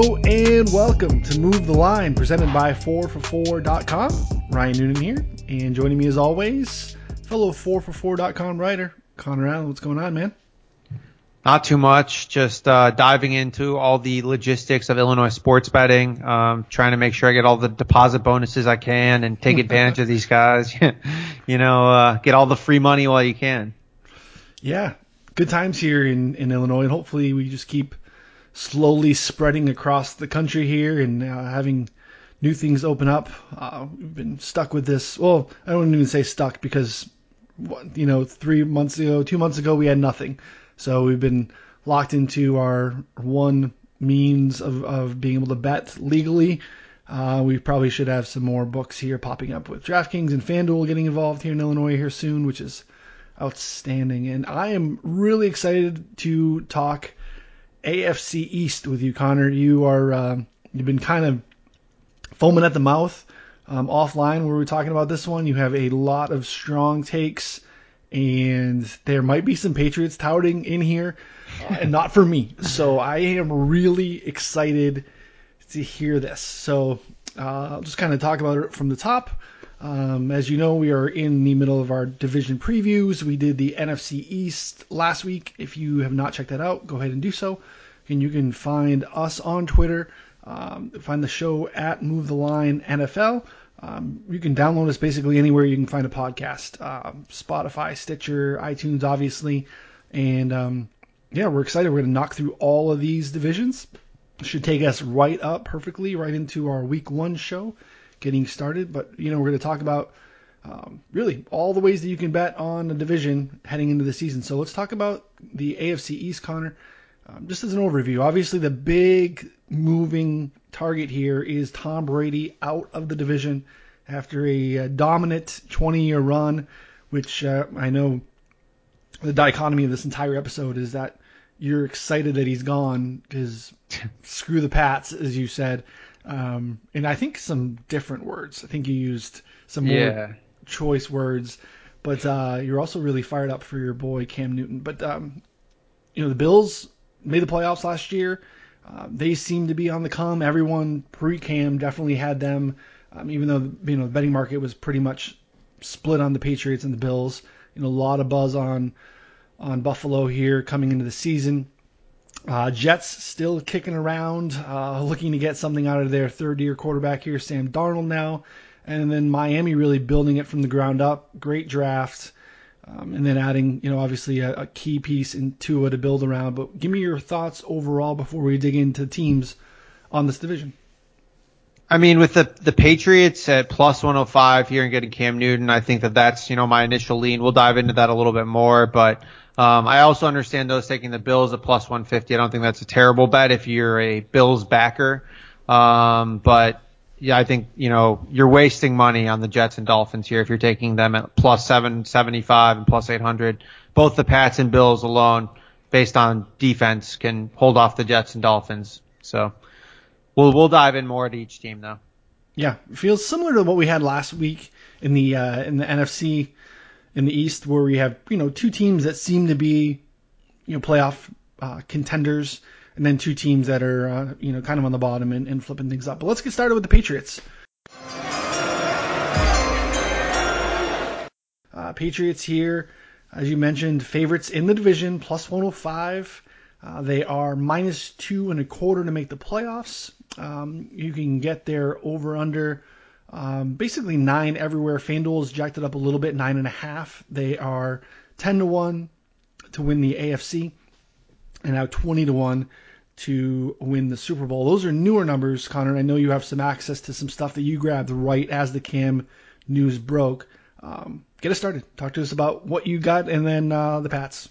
Hello and welcome to Move the Line, presented by 4for4.com. Ryan Noonan here, and joining me as always, fellow 4for4.com writer, Connor Allen. What's going on, man? Not too much, just uh, diving into all the logistics of Illinois sports betting, um, trying to make sure I get all the deposit bonuses I can and take advantage of these guys. you know, uh, get all the free money while you can. Yeah, good times here in, in Illinois, and hopefully we just keep slowly spreading across the country here and uh, having new things open up. Uh, we've been stuck with this. Well, I don't even say stuck because, you know, three months ago, two months ago, we had nothing. So we've been locked into our one means of, of being able to bet legally. Uh, we probably should have some more books here popping up with DraftKings and FanDuel getting involved here in Illinois here soon, which is outstanding. And I am really excited to talk AFC East with you, Connor. You are uh, you've been kind of foaming at the mouth um, offline where we are talking about this one. You have a lot of strong takes, and there might be some Patriots touting in here, uh, and not for me. So I am really excited to hear this. So uh, I'll just kind of talk about it from the top. Um, as you know, we are in the middle of our division previews. We did the NFC East last week. If you have not checked that out, go ahead and do so. And you can find us on Twitter. Um, find the show at Move the Line NFL. Um, you can download us basically anywhere you can find a podcast. Uh, Spotify, Stitcher, iTunes, obviously. And um, yeah, we're excited. We're going to knock through all of these divisions. Should take us right up perfectly right into our week one show getting started. But you know, we're going to talk about um, really all the ways that you can bet on a division heading into the season. So let's talk about the AFC East, Connor. Um, just as an overview, obviously the big moving target here is Tom Brady out of the division after a, a dominant 20-year run, which uh, I know the dichotomy of this entire episode is that you're excited that he's gone because screw the Pats, as you said. Um, and I think some different words. I think you used some more yeah. choice words, but uh, you're also really fired up for your boy Cam Newton. But um, you know the Bills made the playoffs last year. Uh, they seem to be on the come. Everyone pre-Cam definitely had them, um, even though you know the betting market was pretty much split on the Patriots and the Bills. You know a lot of buzz on on Buffalo here coming into the season. Uh, Jets still kicking around, uh, looking to get something out of their third year quarterback here, Sam Darnold now. And then Miami really building it from the ground up. Great draft. Um, and then adding, you know, obviously a, a key piece in Tua to build around. But give me your thoughts overall before we dig into teams on this division. I mean, with the the Patriots at plus 105 here and getting Cam Newton, I think that that's you know my initial lean. We'll dive into that a little bit more, but um, I also understand those taking the Bills at plus 150. I don't think that's a terrible bet if you're a Bills backer. Um, but yeah, I think, you know, you're wasting money on the Jets and Dolphins here if you're taking them at plus 775 and plus 800. Both the Pats and Bills alone, based on defense, can hold off the Jets and Dolphins. So we'll, we'll dive in more at each team though. Yeah, feels similar to what we had last week in the, uh, in the NFC in the East, where we have you know two teams that seem to be you know playoff uh, contenders, and then two teams that are uh, you know kind of on the bottom and, and flipping things up. But let's get started with the Patriots. Uh, Patriots here, as you mentioned, favorites in the division, plus 105. Uh, they are minus two and a quarter to make the playoffs. Um, you can get their over under um, basically nine everywhere. FanDuel is jacked it up a little bit, nine and a half. They are ten to one to win the AFC, and now twenty to one to win the Super Bowl. Those are newer numbers, Connor. I know you have some access to some stuff that you grabbed right as the Cam news broke. Um, get us started. Talk to us about what you got, and then uh, the Pats.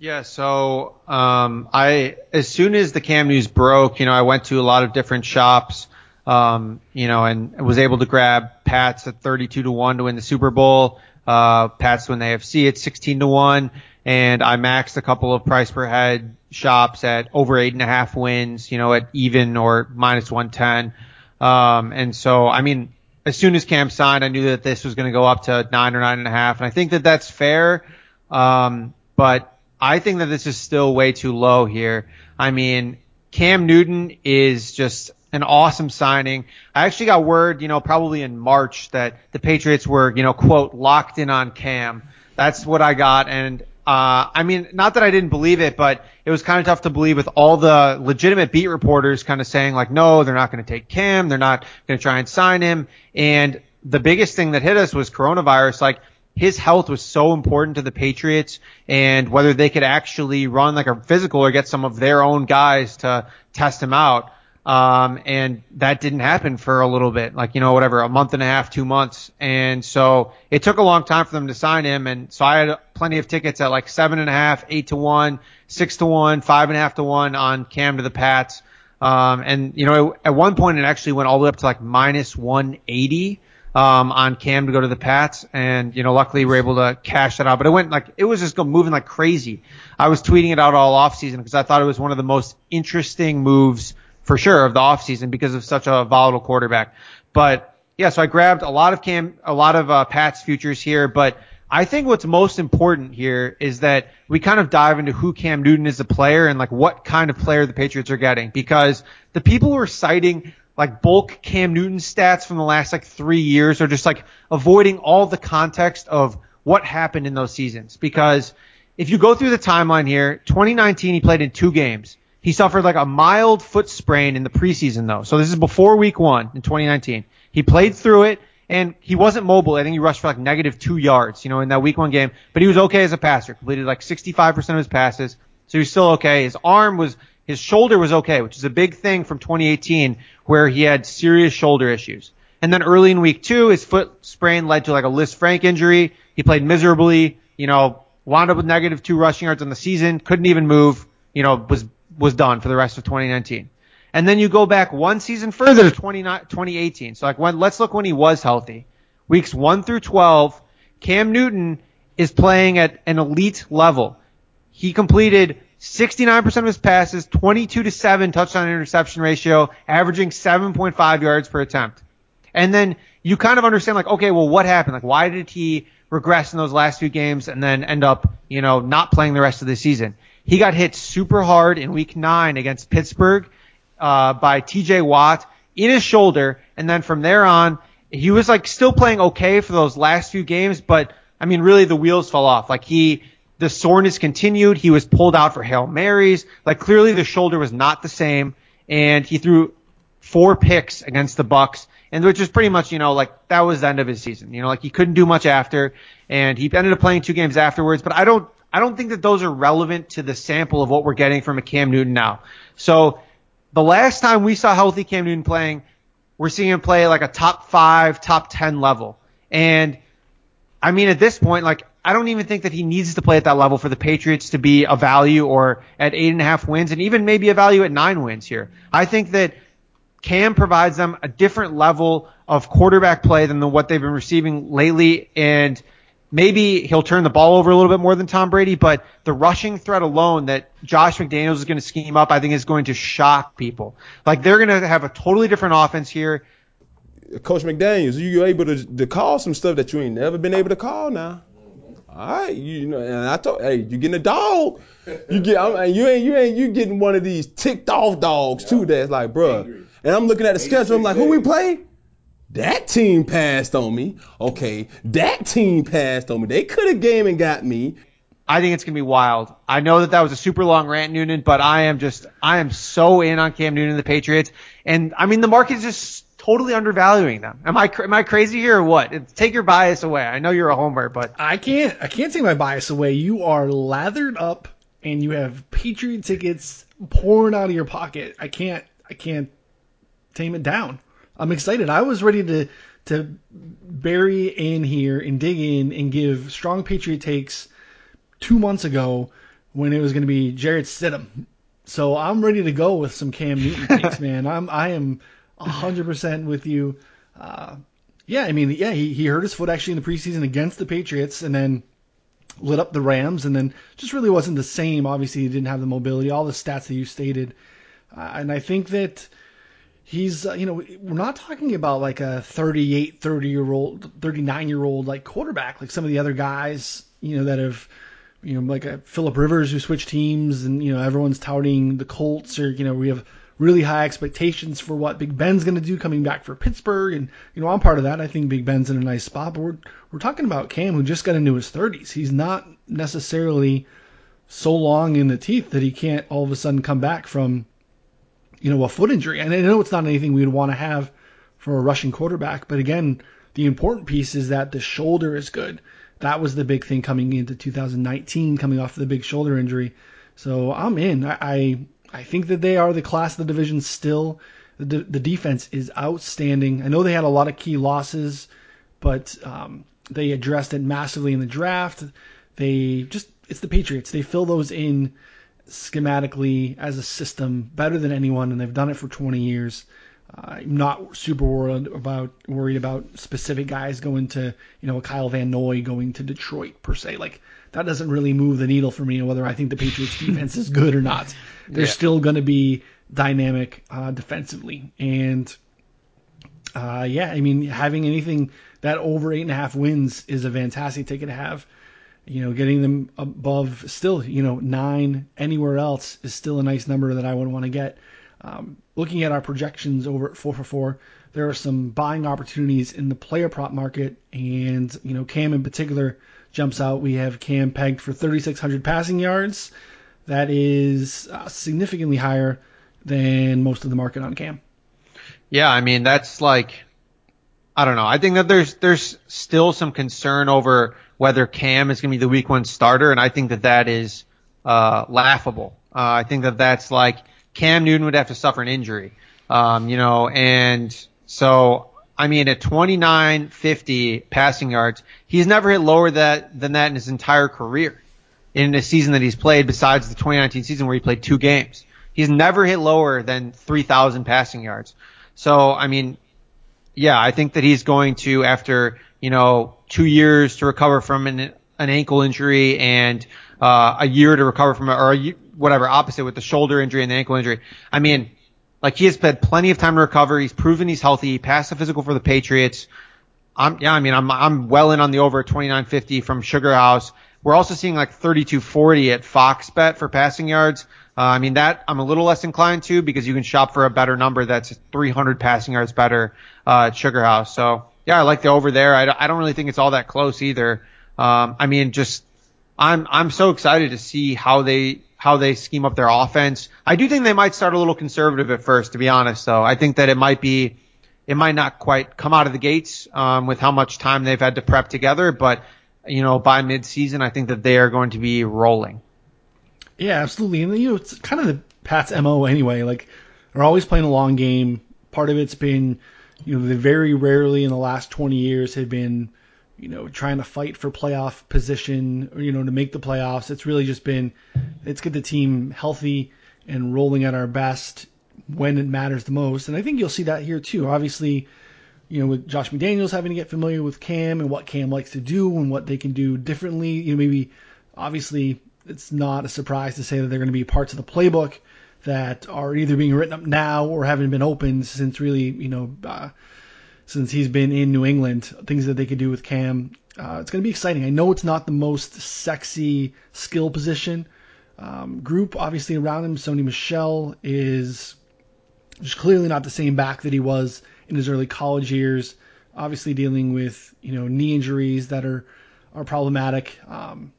Yeah, so um, I as soon as the Cam news broke, you know, I went to a lot of different shops um, you know, and was able to grab Pats at 32 to 1 to win the Super Bowl, uh, Pats win the AFC at 16 to 1, and I maxed a couple of price per head shops at over eight and a half wins, you know, at even or minus 110. Um, and so, I mean, as soon as Cam signed, I knew that this was going to go up to nine or nine and a half, and I think that that's fair. Um, but I think that this is still way too low here. I mean, Cam Newton is just an awesome signing. I actually got word, you know, probably in March that the Patriots were, you know, quote, locked in on Cam. That's what I got. And, uh, I mean, not that I didn't believe it, but it was kind of tough to believe with all the legitimate beat reporters kind of saying like, no, they're not going to take Cam. They're not going to try and sign him. And the biggest thing that hit us was coronavirus. Like, his health was so important to the Patriots and whether they could actually run like a physical or get some of their own guys to test him out. Um, and that didn't happen for a little bit, like, you know, whatever, a month and a half, two months. And so it took a long time for them to sign him. And so I had plenty of tickets at like seven and a half, eight to one, six to one, five and a half to one on Cam to the Pats. Um, and you know, at one point it actually went all the way up to like minus 180 um, on Cam to go to the Pats, and you know, luckily we were able to cash that out. But it went like it was just moving like crazy. I was tweeting it out all off season because I thought it was one of the most interesting moves for sure of the off season because of such a volatile quarterback. But yeah, so I grabbed a lot of Cam, a lot of uh, Pats futures here, but. I think what's most important here is that we kind of dive into who Cam Newton is a player and like what kind of player the Patriots are getting because the people who are citing like bulk Cam Newton stats from the last like three years are just like avoiding all the context of what happened in those seasons. Because if you go through the timeline here, 2019 he played in two games. He suffered like a mild foot sprain in the preseason though. So this is before week one in 2019. He played through it and he wasn't mobile. I think he rushed for like negative two yards, you know, in that week one game, but he was okay as a passer, completed like 65% of his passes. So he was still okay. His arm was his shoulder was okay, which is a big thing from 2018 where he had serious shoulder issues. And then early in week two, his foot sprain led to like a Liz Lisfranc injury. He played miserably, you know, wound up with negative two rushing yards on the season, couldn't even move, you know, was, was done for the rest of 2019. And then you go back one season further to 20, 2018. So like when, let's look when he was healthy. Weeks one through 12, Cam Newton is playing at an elite level. He completed 69% of his passes, 22 to 7 touchdown interception ratio, averaging 7.5 yards per attempt. And then you kind of understand like, okay, well, what happened? Like, why did he regress in those last few games and then end up, you know, not playing the rest of the season? He got hit super hard in week nine against Pittsburgh, uh, by TJ Watt in his shoulder. And then from there on, he was like still playing okay for those last few games, but I mean, really the wheels fell off. Like he, the soreness continued. He was pulled out for Hail Marys. Like clearly the shoulder was not the same and he threw four picks against the Bucs and which is pretty much, you know, like that was the end of his season. You know, like he couldn't do much after and he ended up playing two games afterwards, but I don't, I don't think that those are relevant to the sample of what we're getting from a Cam Newton now. So the last time we saw healthy Cam Newton playing, we're seeing him play like a top five, top 10 level. And I mean, at this point, like, I don't even think that he needs to play at that level for the Patriots to be a value or at eight and a half wins and even maybe a value at nine wins here. I think that Cam provides them a different level of quarterback play than the, what they've been receiving lately. And maybe he'll turn the ball over a little bit more than Tom Brady, but the rushing threat alone that Josh McDaniels is going to scheme up, I think is going to shock people. Like they're going to have a totally different offense here. Coach McDaniels, you able to, to call some stuff that you ain't never been able to call now. All right, you, know, and I told, hey, you getting a dog? You get, I'm, you ain't, you ain't, you getting one of these ticked off dogs too. That's like, bruh. And I'm looking at the schedule. I'm like, who we play? That team passed on me. Okay, that team passed on me. They could have game and got me. I think it's gonna be wild. I know that that was a super long rant, Noonan, but I am just, I am so in on Cam Newton and the Patriots. And I mean, the market is just totally undervaluing them. Am I am I crazy here or what? Take your bias away. I know you're a homer, but I can't I can't take my bias away. You are lathered up and you have Patriot tickets pouring out of your pocket. I can't I can't tame it down. I'm excited. I was ready to to bury in here and dig in and give strong Patriot takes two months ago when it was going to be Jarrett Stidham. So I'm ready to go with some Cam Newton takes, man. I'm I am 100% with you. Uh, yeah, I mean, yeah, he, he hurt his foot actually in the preseason against the Patriots and then lit up the Rams and then just really wasn't the same. Obviously, he didn't have the mobility, all the stats that you stated. Uh, and I think that he's, uh, you know, we're not talking about like a 38, 30 year old, 39 year old like quarterback, like some of the other guys, you know, that have you know, like a Philip Rivers who switched teams, and you know everyone's touting the Colts, or you know we have really high expectations for what Big Ben's going to do coming back for Pittsburgh, and you know I'm part of that. I think Big Ben's in a nice spot, but we're we're talking about Cam who just got into his 30s. He's not necessarily so long in the teeth that he can't all of a sudden come back from you know a foot injury. And I know it's not anything we would want to have for a rushing quarterback, but again, the important piece is that the shoulder is good. That was the big thing coming into 2019, coming off the big shoulder injury. So I'm in. I, I I think that they are the class of the division still. The, the defense is outstanding. I know they had a lot of key losses, but um, they addressed it massively in the draft. They just, it's the Patriots. They fill those in schematically as a system better than anyone, and they've done it for 20 years. Uh, I'm not super worried about worried about specific guys going to, you know, Kyle Van Noy going to Detroit per se. Like that doesn't really move the needle for me whether I think the Patriots defense is good or not. They're yeah. still going to be dynamic uh, defensively, and uh, yeah, I mean having anything that over eight and a half wins is a fantastic ticket to have. You know, getting them above still, you know, nine anywhere else is still a nice number that I would want to get. Um, looking at our projections over at 4 for 4, there are some buying opportunities in the player prop market, and you know, Cam in particular jumps out. We have Cam pegged for 3,600 passing yards. That is uh, significantly higher than most of the market on Cam. Yeah, I mean that's like I don't know. I think that there's there's still some concern over whether Cam is going to be the Week One starter, and I think that that is uh, laughable. Uh, I think that that's like Cam Newton would have to suffer an injury, um, you know, and so I mean, at 29.50 passing yards, he's never hit lower that, than that in his entire career in a season that he's played besides the 2019 season where he played two games. He's never hit lower than 3,000 passing yards. So, I mean, yeah, I think that he's going to, after, you know, two years to recover from an, an ankle injury and, uh, a year to recover from, or whatever, opposite with the shoulder injury and the ankle injury. I mean, like he has had plenty of time to recover. He's proven he's healthy. He passed the physical for the Patriots. I'm, yeah, I mean, I'm, I'm well in on the over at 29.50 from Sugar House. We're also seeing like 32.40 at Fox Bet for passing yards. Uh, I mean, that I'm a little less inclined to because you can shop for a better number that's 300 passing yards better, uh, at Sugar House. So yeah, I like the over there. I, I don't really think it's all that close either. Um, I mean, just, I'm, I'm so excited to see how they, how they scheme up their offense. I do think they might start a little conservative at first, to be honest. Though I think that it might be, it might not quite come out of the gates um, with how much time they've had to prep together, but you know, by mid-season, I think that they are going to be rolling. Yeah, absolutely, and you know, it's kind of the Pats' mo anyway. Like they're always playing a long game. Part of it's been, you know, they very rarely in the last 20 years have been you know, trying to fight for playoff position, or, you know, to make the playoffs. It's really just been, let's get the team healthy and rolling at our best when it matters the most. And I think you'll see that here too. Obviously, you know, with Josh McDaniels having to get familiar with Cam and what Cam likes to do and what they can do differently. You know, maybe obviously it's not a surprise to say that they're going to be parts of the playbook that are either being written up now or haven't been opened since really, you know, uh, since he's been in New England, things that they could do with Cam. Uh, it's going to be exciting. I know it's not the most sexy skill position um, group, obviously, around him. Sony Michel is just clearly not the same back that he was in his early college years. Obviously, dealing with you know knee injuries that are are problematic. Um,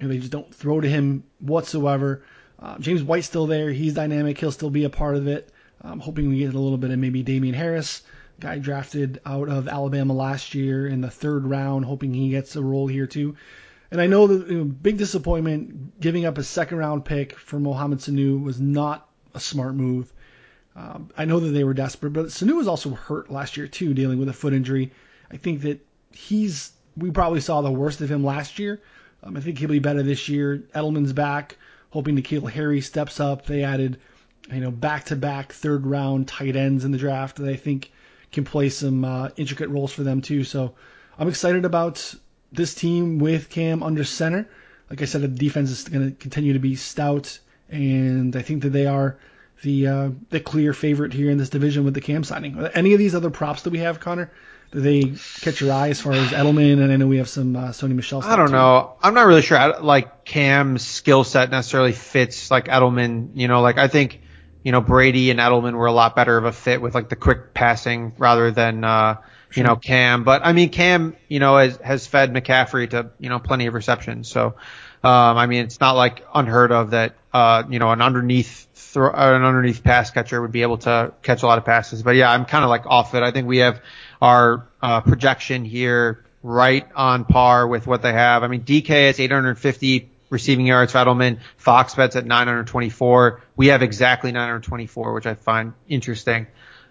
and they just don't throw to him whatsoever. Uh, James White's still there. He's dynamic. He'll still be a part of it. I'm hoping we get a little bit of maybe Damien Harris guy drafted out of Alabama last year in the third round, hoping he gets a role here too. And I know the you know, big disappointment giving up a second round pick for Mohamed Sanu was not a smart move. Um, I know that they were desperate, but Sanu was also hurt last year too, dealing with a foot injury. I think that he's we probably saw the worst of him last year. Um, I think he'll be better this year. Edelman's back, hoping N'Keal Harry steps up. They added, you know, back-to-back third round tight ends in the draft that I think can play some uh, intricate roles for them too. So I'm excited about this team with Cam under center. Like I said, the defense is going to continue to be stout, and I think that they are the uh, the clear favorite here in this division with the Cam signing. Any of these other props that we have, Connor, do they catch your eye as far as Edelman? And I know we have some uh, Sony Michel. I don't too. know. I'm not really sure. I, like Cam's skill set necessarily fits like Edelman. You know, like I think you know Brady and Edelman were a lot better of a fit with like the quick passing rather than uh, you know Cam. But I mean Cam, you know, has has fed McCaffrey to you know plenty of receptions. So um, I mean it's not like unheard of that uh, you know an underneath throw, an underneath pass catcher would be able to catch a lot of passes. But yeah, I'm kind of like off it. I think we have our uh, projection here right on par with what they have. I mean, DK is 850 receiving yards for. Fox bets at 924. We have exactly 924, which I find interesting.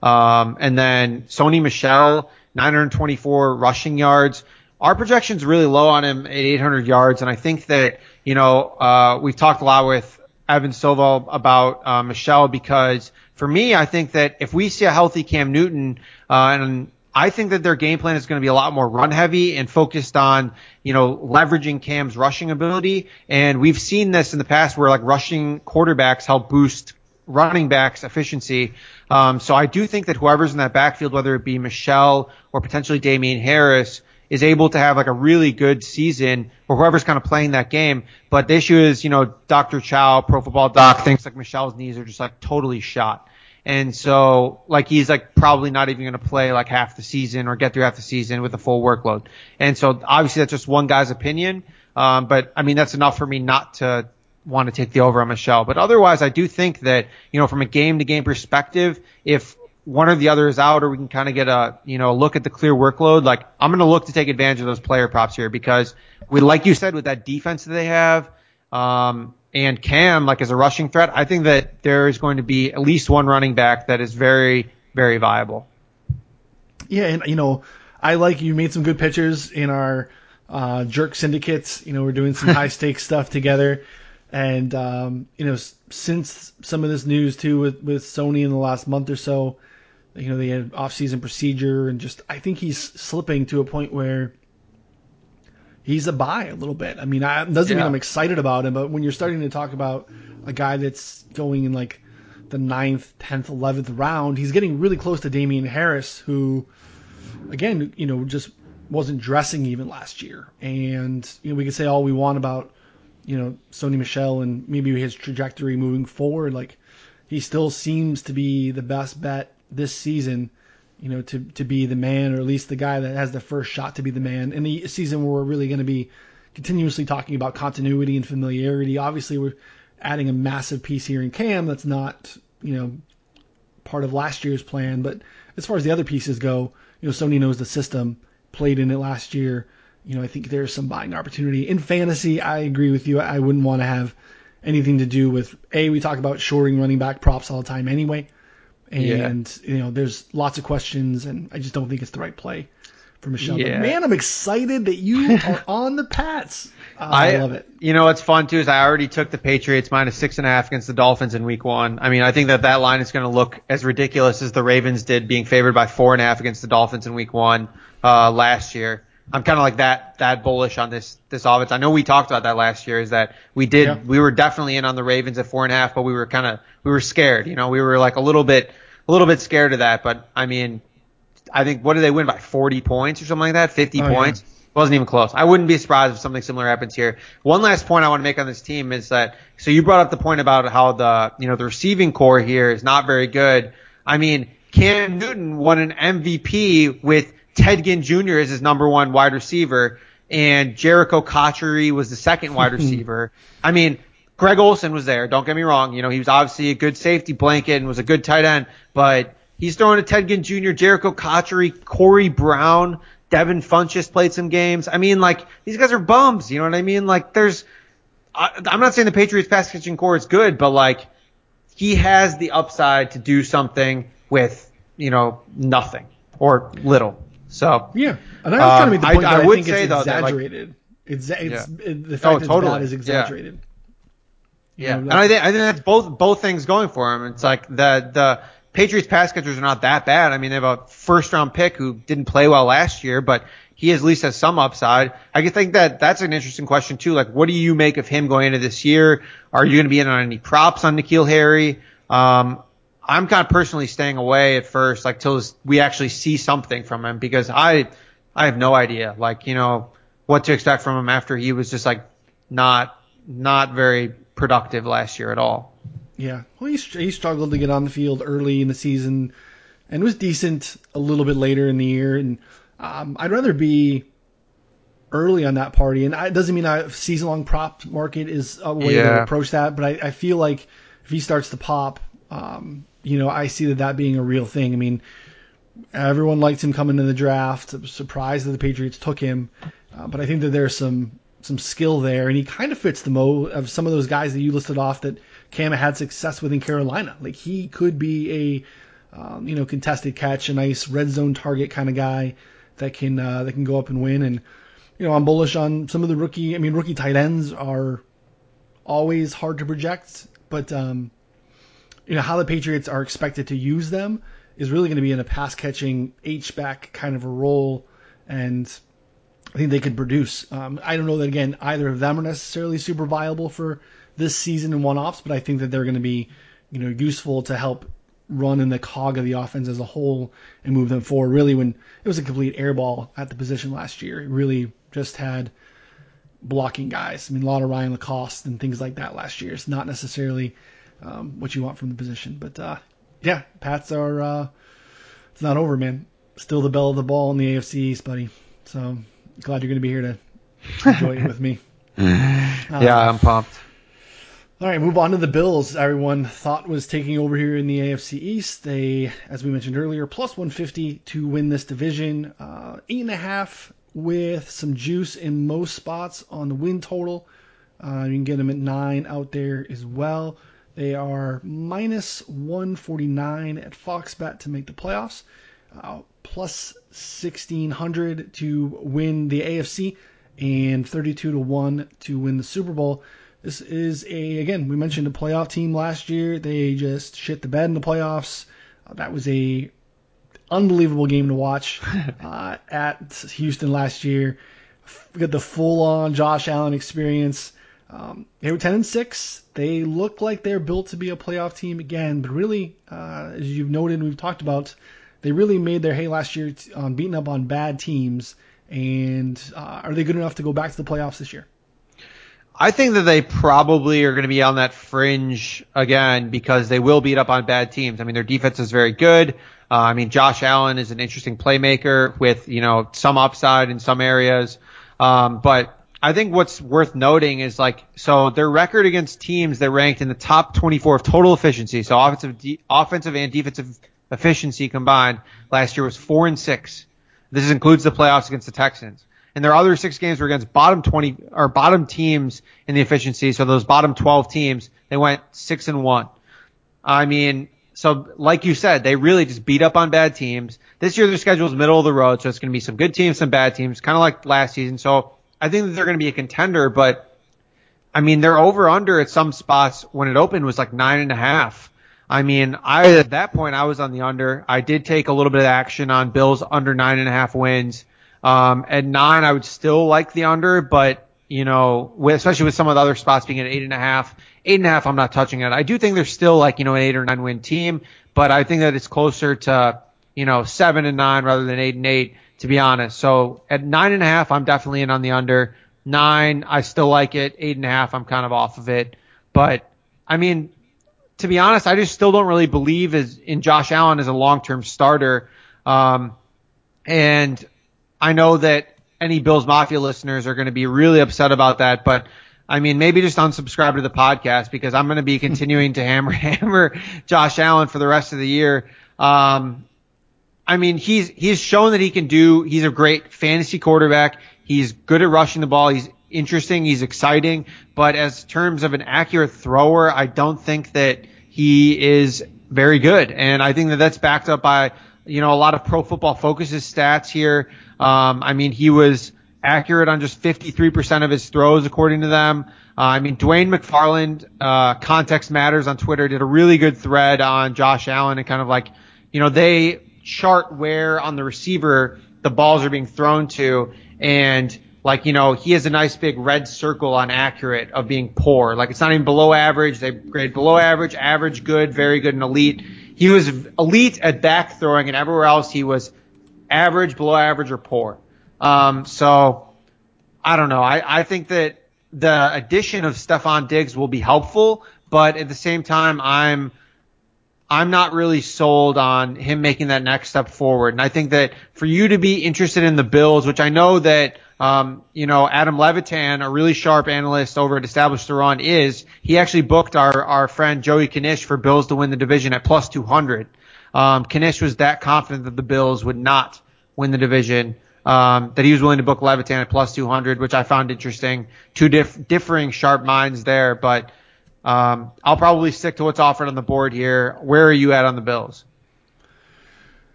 Um, and then Sony Michel, 924 rushing yards. Our projection's really low on him at 800 yards, and I think that you know uh, we've talked a lot with Evan Stovall about uh, Michel because for me, I think that if we see a healthy Cam Newton, uh, and I think that their game plan is going to be a lot more run heavy and focused on, you know, leveraging Cam's rushing ability. And we've seen this in the past where like rushing quarterbacks help boost running backs efficiency. Um, so I do think that whoever's in that backfield, whether it be Michel or potentially Damien Harris, is able to have like a really good season or whoever's kind of playing that game. But the issue is, you know, Dr. Chao, Pro Football Doc thinks like Michel's knees are just like totally shot. And so, like, he's like probably not even going to play like half the season or get through half the season with a full workload. And so, obviously, that's just one guy's opinion. Um, but I mean, that's enough for me not to want to take the over on Michel. But otherwise, I do think that, you know, from a game to game perspective, if one or the other is out or we can kind of get a, you know, look at the clear workload, like, I'm going to look to take advantage of those player props here because we, like you said, with that defense that they have, um, and Cam, like as a rushing threat, I think that there is going to be at least one running back that is very, very viable. Yeah, and you know, I like you made some good pitchers in our uh, jerk syndicates. You know, we're doing some high stakes stuff together, and um, you know, since some of this news too with with Sony in the last month or so, you know, they had off season procedure, and just I think he's slipping to a point where he's a buy a little bit. I mean, I doesn't yeah. mean I'm excited about him, but when you're starting to talk about a guy that's going in like the ninth, tenth, eleventh round, he's getting really close to Damien Harris, who, again, you know, just wasn't dressing even last year. And you know, we can say all we want about you know Sony Michel and maybe his trajectory moving forward. Like he still seems to be the best bet this season you know, to, to be the man, or at least the guy that has the first shot to be the man. In the season where we're really going to be continuously talking about continuity and familiarity, obviously we're adding a massive piece here in Cam that's not, you know, part of last year's plan. But as far as the other pieces go, you know, Sony knows the system, played in it last year. You know, I think there's some buying opportunity. In fantasy, I agree with you. I wouldn't want to have anything to do with, A, we talk about shoring running back props all the time anyway. And yeah. you know, there's lots of questions, and I just don't think it's the right play for Michel. Yeah. But man, I'm excited that you are on the Pats. Uh, I, I, love it. You know what's fun too is I already took the Patriots minus six and a half against the Dolphins in Week One. I mean, I think that that line is going to look as ridiculous as the Ravens did, being favored by four and a half against the Dolphins in Week One uh, last year. I'm kind of like that that bullish on this this offense. I know we talked about that last year. Is that we did yeah. we were definitely in on the Ravens at four and a half, but we were kind of we were scared. You know, we were like a little bit a little bit scared of that. But I mean, I think what did they win by 40 points or something like that? 50 oh, points. Yeah. Wasn't even close. I wouldn't be surprised if something similar happens here. One last point I want to make on this team is that so you brought up the point about how the you know the receiving corps here is not very good. I mean, Cam Newton won an MVP with Ted Ginn Jr. is his number one wide receiver, and Jerricho Cotchery was the second wide receiver. I mean, Greg Olsen was there. Don't get me wrong. You know, he was obviously a good safety blanket and was a good tight end, but he's throwing to Ted Ginn Jr., Jerricho Cotchery, Corey Brown, Devin Funchess played some games. I mean, like, these guys are bums. You know what I mean? Like, there's, I, I'm not saying the Patriots pass catching corps is good, but like, he has the upside to do something with, you know, nothing or little. So yeah, and I was trying to make the point I, that I, I would think say it's though exaggerated. That like, it's, it's yeah. it, the fact oh, totally. that is exaggerated. Yeah. Yeah, and I think I think that's both both things going for him. It's like the the Patriots pass catchers are not that bad. I mean, they have a first round pick who didn't play well last year, but he at least has some upside. I think that that's an interesting question too. Like, what do you make of him going into this year? Are you going to be in on any props on N'Keal Harry? Um, I'm kind of personally staying away at first, like till we actually see something from him because I, I have no idea, like, you know, what to expect from him after he was just like not, not very productive last year at all. Yeah. Well, he, he struggled to get on the field early in the season and was decent a little bit later in the year. And um, I'd rather be early on that party. And it doesn't mean a season long prop market is a way yeah. to approach that, but I, I, feel like if he starts to pop, um, you know, I see that that being a real thing. I mean, everyone liked him coming in the draft. Surprised that the Patriots took him, uh, but I think that there's some some skill there, and he kind of fits the mo of some of those guys that you listed off that Cam had success with in Carolina. Like he could be a um, you know contested catch, a nice red zone target kind of guy that can uh, that can go up and win. And you know I'm bullish on some of the rookie. I mean rookie tight ends are always hard to project, but um, you know how the Patriots are expected to use them is really going to be in a pass catching H back kind of a role, and I think they could produce. Um, I don't know that again either of them are necessarily super viable for this season in one offs, but I think that they're going to be you know useful to help run in the cog of the offense as a whole and move them forward. Really, when it was a complete airball at the position last year, it really just had blocking guys. I mean, a lot of Ryan Lacoste and things like that last year. It's not necessarily um, what you want from the position. But uh, yeah, Pats are uh, it's not over, man. Still the belle of the ball in the AFC East, buddy. So glad you're going to be here to enjoy it with me. yeah, I'm pumped. All right, move on to the Bills. Everyone thought was taking over here in the AFC East. They, as we mentioned earlier, plus 150 to win this division. Uh, eight and a half with some juice in most spots on the win total. Uh, you can get them at nine out there as well. They are minus 149 at Fox Bet to make the playoffs, uh, plus 1600 to win the AFC, and 32 to 1 to win the Super Bowl. This is a, again, we mentioned a playoff team last year. They just shit the bed in the playoffs. Uh, that was a unbelievable game to watch uh, at Houston last year. We got the full on Josh Allen experience. Um, they were 10 and 6. They look like they're built to be a playoff team again, but really, uh, as you've noted and we've talked about, they really made their hay last year on um, beating up on bad teams. And uh, are they good enough to go back to the playoffs this year? I think that they probably are going to be on that fringe again because they will beat up on bad teams. I mean, their defense is very good. Uh, I mean, Josh Allen is an interesting playmaker with, you know, some upside in some areas. Um, but I think what's worth noting is like, so their record against teams that ranked in the top 24 of total efficiency, so offensive, de- offensive and defensive efficiency combined last year was four and six. This includes the playoffs against the Texans. And their other six games were against bottom 20 or bottom teams in the efficiency. So those bottom 12 teams, they went six and one. I mean, so like you said, they really just beat up on bad teams. This year their schedule is middle of the road, so it's going to be some good teams, some bad teams, kind of like last season. So I think that they're going to be a contender, but I mean, they're over under at some spots when it opened was like nine and a half. I mean, I, at that point, I was on the under. I did take a little bit of action on Bills under nine and a half wins. Um, at nine, I would still like the under, but you know, with, especially with some of the other spots being at eight and a half, eight and a half, I'm not touching it. I do think they're still like, you know, an eight or nine win team, but I think that it's closer to, you know, seven and nine rather than eight and eight to be honest. So at nine and a half, I'm definitely in on the under. Nine, I still like it. Eight and a half, I'm kind of off of it. But I mean, to be honest, I just still don't really believe as in Josh Allen as a long-term starter. Um, and I know that any Bills Mafia listeners are going to be really upset about that, but I mean, maybe just unsubscribe to the podcast because I'm going to be continuing to hammer, hammer Josh Allen for the rest of the year. Um, I mean, he's he's shown that he can do. He's a great fantasy quarterback. He's good at rushing the ball. He's interesting. He's exciting. But as terms of an accurate thrower, I don't think that he is very good. And I think that that's backed up by you know a lot of Pro Football Focus's stats here. Um, I mean, he was accurate on just 53% of his throws according to them. Uh, I mean, Dwain McFarland, uh, Context Matters on Twitter did a really good thread on Josh Allen and kind of like, you know, they chart where on the receiver the balls are being thrown to. And like you know he has a nice big red circle on accurate of being poor. Like it's not even below average. They grade below average. Average good very good and elite. He was elite at back throwing, and everywhere else he was average, below average, or poor. Um, so I don't know. I, I think that the addition of Stefon Diggs will be helpful, but at the same time, I'm I'm not really sold on him making that next step forward. And I think that for you to be interested in the Bills, which I know that um, you know, Adam Levitan, a really sharp analyst over at Established the Run, is he actually booked our our friend Joey Kanish for Bills to win the division at plus 200. Um, Kanish was that confident that the Bills would not win the division um, that he was willing to book Levitan at plus 200, which I found interesting. Two diff- differing sharp minds there, but um, I'll probably stick to what's offered on the board here. Where are you at on the Bills?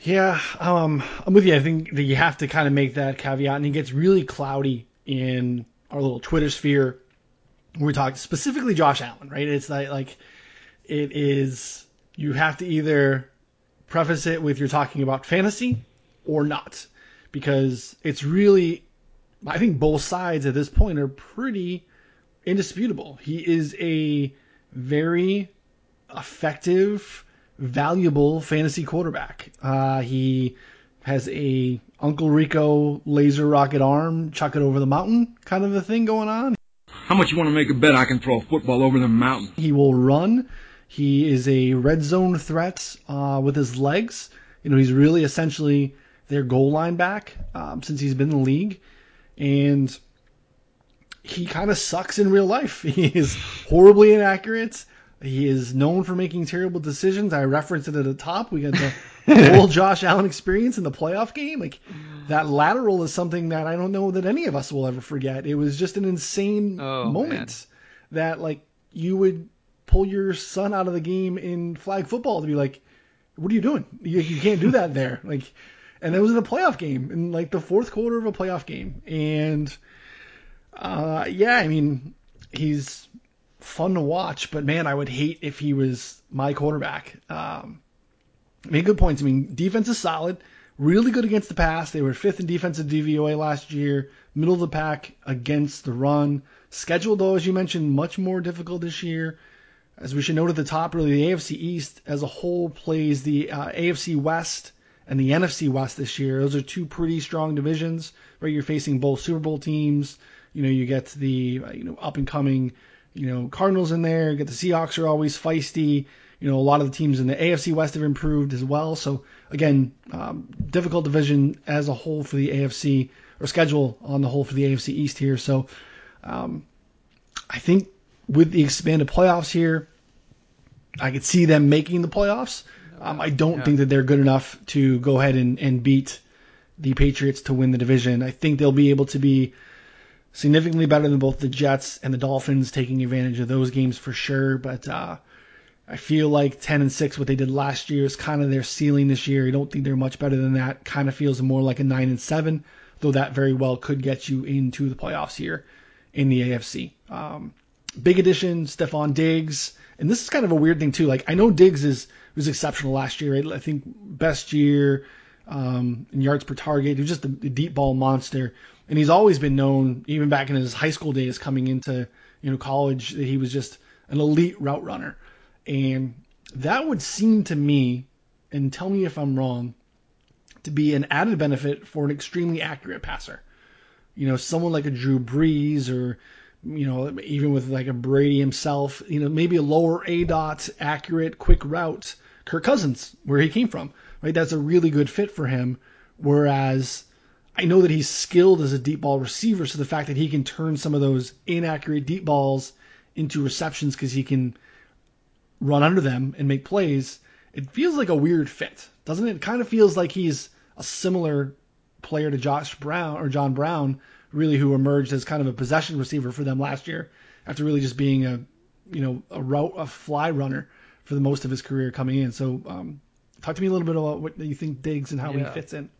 Yeah, um, I'm with you. I think that you have to kind of make that caveat, and it gets really cloudy in our little Twitter sphere. We talk specifically Josh Allen, right? It's like like it is. You have to either preface it with you're talking about fantasy or not because it's really, I think both sides at this point are pretty indisputable. He is a very effective, valuable fantasy quarterback. Uh, he has a Uncle Rico laser rocket arm, chuck it over the mountain kind of a thing going on. How much you want to make a bet I can throw a football over the mountain? He will run. He is a red zone threat uh, with his legs. You know, he's really essentially their goal line back um, since he's been in the league, and he kind of sucks in real life. He is horribly inaccurate. He is known for making terrible decisions. I referenced it at the top. We got the whole Josh Allen experience in the playoff game. Like that lateral is something that I don't know that any of us will ever forget. It was just an insane oh, moment man. that like you would pull your son out of the game in flag football to be like, what are you doing? You, you can't do that there. Like and that was in a playoff game in like the fourth quarter of a playoff game. And uh, yeah, I mean, he's fun to watch, but man, I would hate if he was my quarterback. Um, made good points. I mean, defense is solid, really good against the pass. They were fifth in defensive DVOA last year, middle of the pack against the run. Schedule, though, as you mentioned, much more difficult this year. As we should note at the top, really, the AFC East as a whole plays the uh, AFC West and the NFC West this year. Those are two pretty strong divisions, right? You're facing both Super Bowl teams. You know, you get the you know up and coming, you know, Cardinals in there. You get the Seahawks are always feisty. You know, a lot of the teams in the AFC West have improved as well. So again, um, difficult division as a whole for the AFC or schedule on the whole for the AFC East here. So um, I think with the expanded playoffs here, I could see them making the playoffs. Um, I don't yeah. think that they're good enough to go ahead and, and beat the Patriots to win the division. I think they'll be able to be significantly better than both the Jets and the Dolphins, taking advantage of those games for sure. But uh, I feel like 10 and 6, what they did last year, is kind of their ceiling this year. I don't think they're much better than that. Kind of feels more like a 9 and 7, though that very well could get you into the playoffs here in the AFC. Um, big addition, Stefon Diggs. And this is kind of a weird thing, too. Like, I know Diggs is was exceptional last year. Right? I think best year um, in yards per target. He was just a, a deep ball monster, and he's always been known, even back in his high school days, coming into you know college, that he was just an elite route runner. And that would seem to me, and tell me if I'm wrong, to be an added benefit for an extremely accurate passer. You know, someone like a Drew Brees or you know, even with like a Brady himself, you know, maybe a lower A dot accurate quick route Kirk Cousins, where he came from, right? That's a really good fit for him. Whereas I know that he's skilled as a deep ball receiver, so the fact that he can turn some of those inaccurate deep balls into receptions because he can run under them and make plays, it feels like a weird fit, doesn't it? It kind of feels like he's a similar player to Josh Brown or John Brown, really, who emerged as kind of a possession receiver for them last year after really just being a, you know, a route, a fly runner for the most of his career coming in. So, um, talk to me a little bit about what you think Diggs and how yeah. he fits in.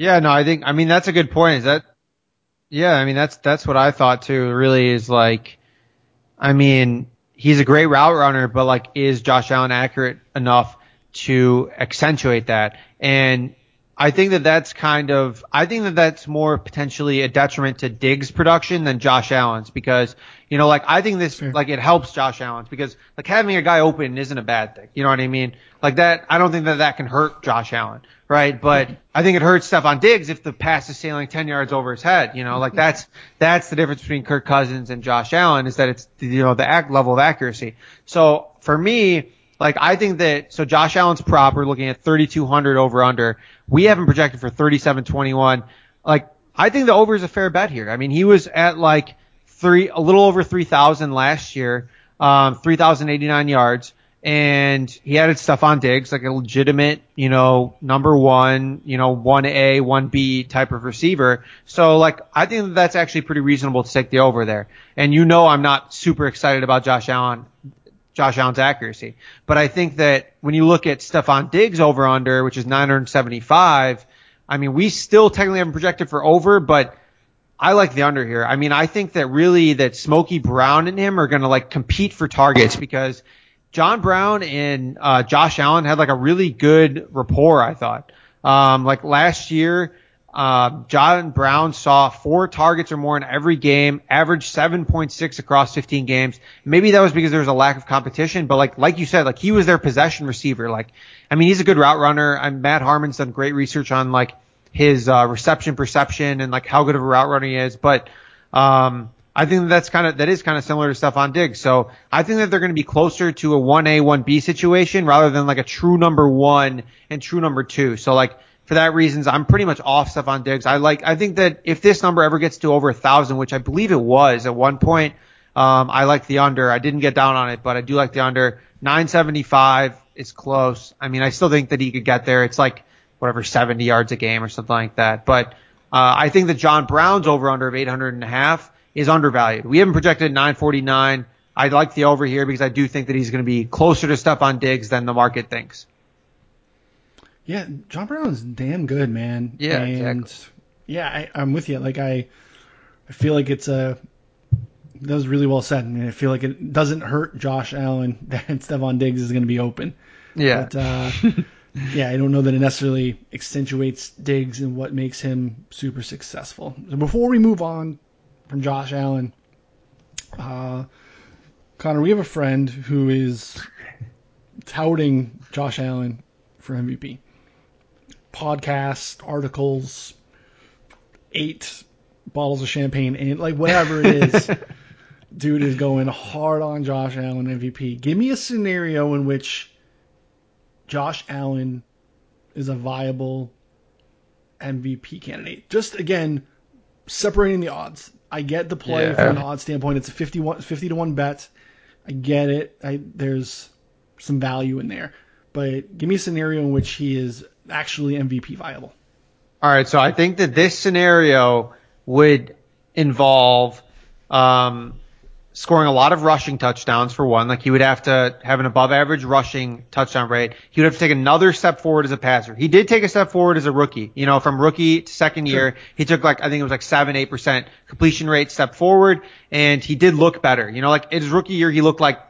Yeah, no, I think I mean that's a good point. Is that yeah, I mean that's that's what I thought too. Really is like I mean, he's a great route runner, but like is Josh Allen accurate enough to accentuate that? And I think that that's kind of, I think that that's more potentially a detriment to Diggs' production than Josh Allen's because, you know, like I think this, like it helps Josh Allen's because like having a guy open isn't a bad thing. You know what I mean? Like that, I don't think that that can hurt Josh Allen, right? But mm-hmm. I think it hurts Stefon Diggs if the pass is sailing 10 yards over his head. You know, like mm-hmm. that's, that's the difference between Kirk Cousins and Josh Allen is that it's, you know, the act level of accuracy. So for me, like I think that so Josh Allen's prop we're looking at 3200 over under. We haven't projected for 3721. Like I think the over is a fair bet here. I mean, he was at like three a little over 3000 last year, um 3089 yards and he added Stefon Diggs like a legitimate, you know, number 1, you know, 1A, 1B type of receiver. So like I think that that's actually pretty reasonable to take the over there. And you know I'm not super excited about Josh Allen Josh Allen's accuracy. But I think that when you look at Stefon Diggs over under, which is 975, I mean, we still technically haven't projected for over, but I like the under here. I mean, I think that really that Smokey Brown and him are going to like compete for targets because John Brown and uh, Josh Allen had like a really good rapport, I thought. Um, like last year, uh, John Brown saw four targets or more in every game, averaged 7.6 across 15 games. Maybe that was because there was a lack of competition, but like, like you said, like he was their possession receiver. Like, I mean, he's a good route runner. And Matt Harmon's done great research on like his, uh, reception perception and like how good of a route runner he is. But, um, I think that's kind of, that is kind of similar to Stefon Diggs. So I think that they're going to be closer to a 1A, 1B situation rather than like a true number one and true number two. So like, for that reasons, I'm pretty much off Stefon Diggs. I like, I think that if this number ever gets to over a thousand, which I believe it was at one point, um, I like the under. I didn't get down on it, but I do like the under. 975 is close. I mean, I still think that he could get there. It's like whatever 70 yards a game or something like that. But uh, I think that John Brown's over under of 800 and a half is undervalued. We haven't projected 949. I like the over here because I do think that he's going to be closer to Stefon Diggs than the market thinks. Yeah, John Brown's damn good, man. Yeah, and exactly. yeah, I, I'm with you. Like I, I feel like it's a that was really well said. I mean, I feel like it doesn't hurt Josh Allen that Stefon Diggs is going to be open. Yeah. But uh, yeah, I don't know that it necessarily accentuates Diggs and what makes him super successful. So before we move on from Josh Allen, uh, Connor, we have a friend who is touting Josh Allen for MVP. Podcasts, articles, eight bottles of champagne, and like whatever it is. Dude is going hard on Josh Allen MVP. Give me a scenario in which Josh Allen is a viable MVP candidate. Just again, separating the odds. I get the play Yeah. from an odds standpoint. It's a 51, 50 to 1 bet. I get it. I, there's some value in there. But give me a scenario in which he is actually MVP viable. All right, so I think that this scenario would involve um, scoring a lot of rushing touchdowns for one. Like he would have to have an above average rushing touchdown rate. He would have to take another step forward as a passer. He did take a step forward as a rookie. You know, from rookie to second year, he took like I think it was like seven, eight percent completion rate step forward, and he did look better. You know, like his rookie year, he looked like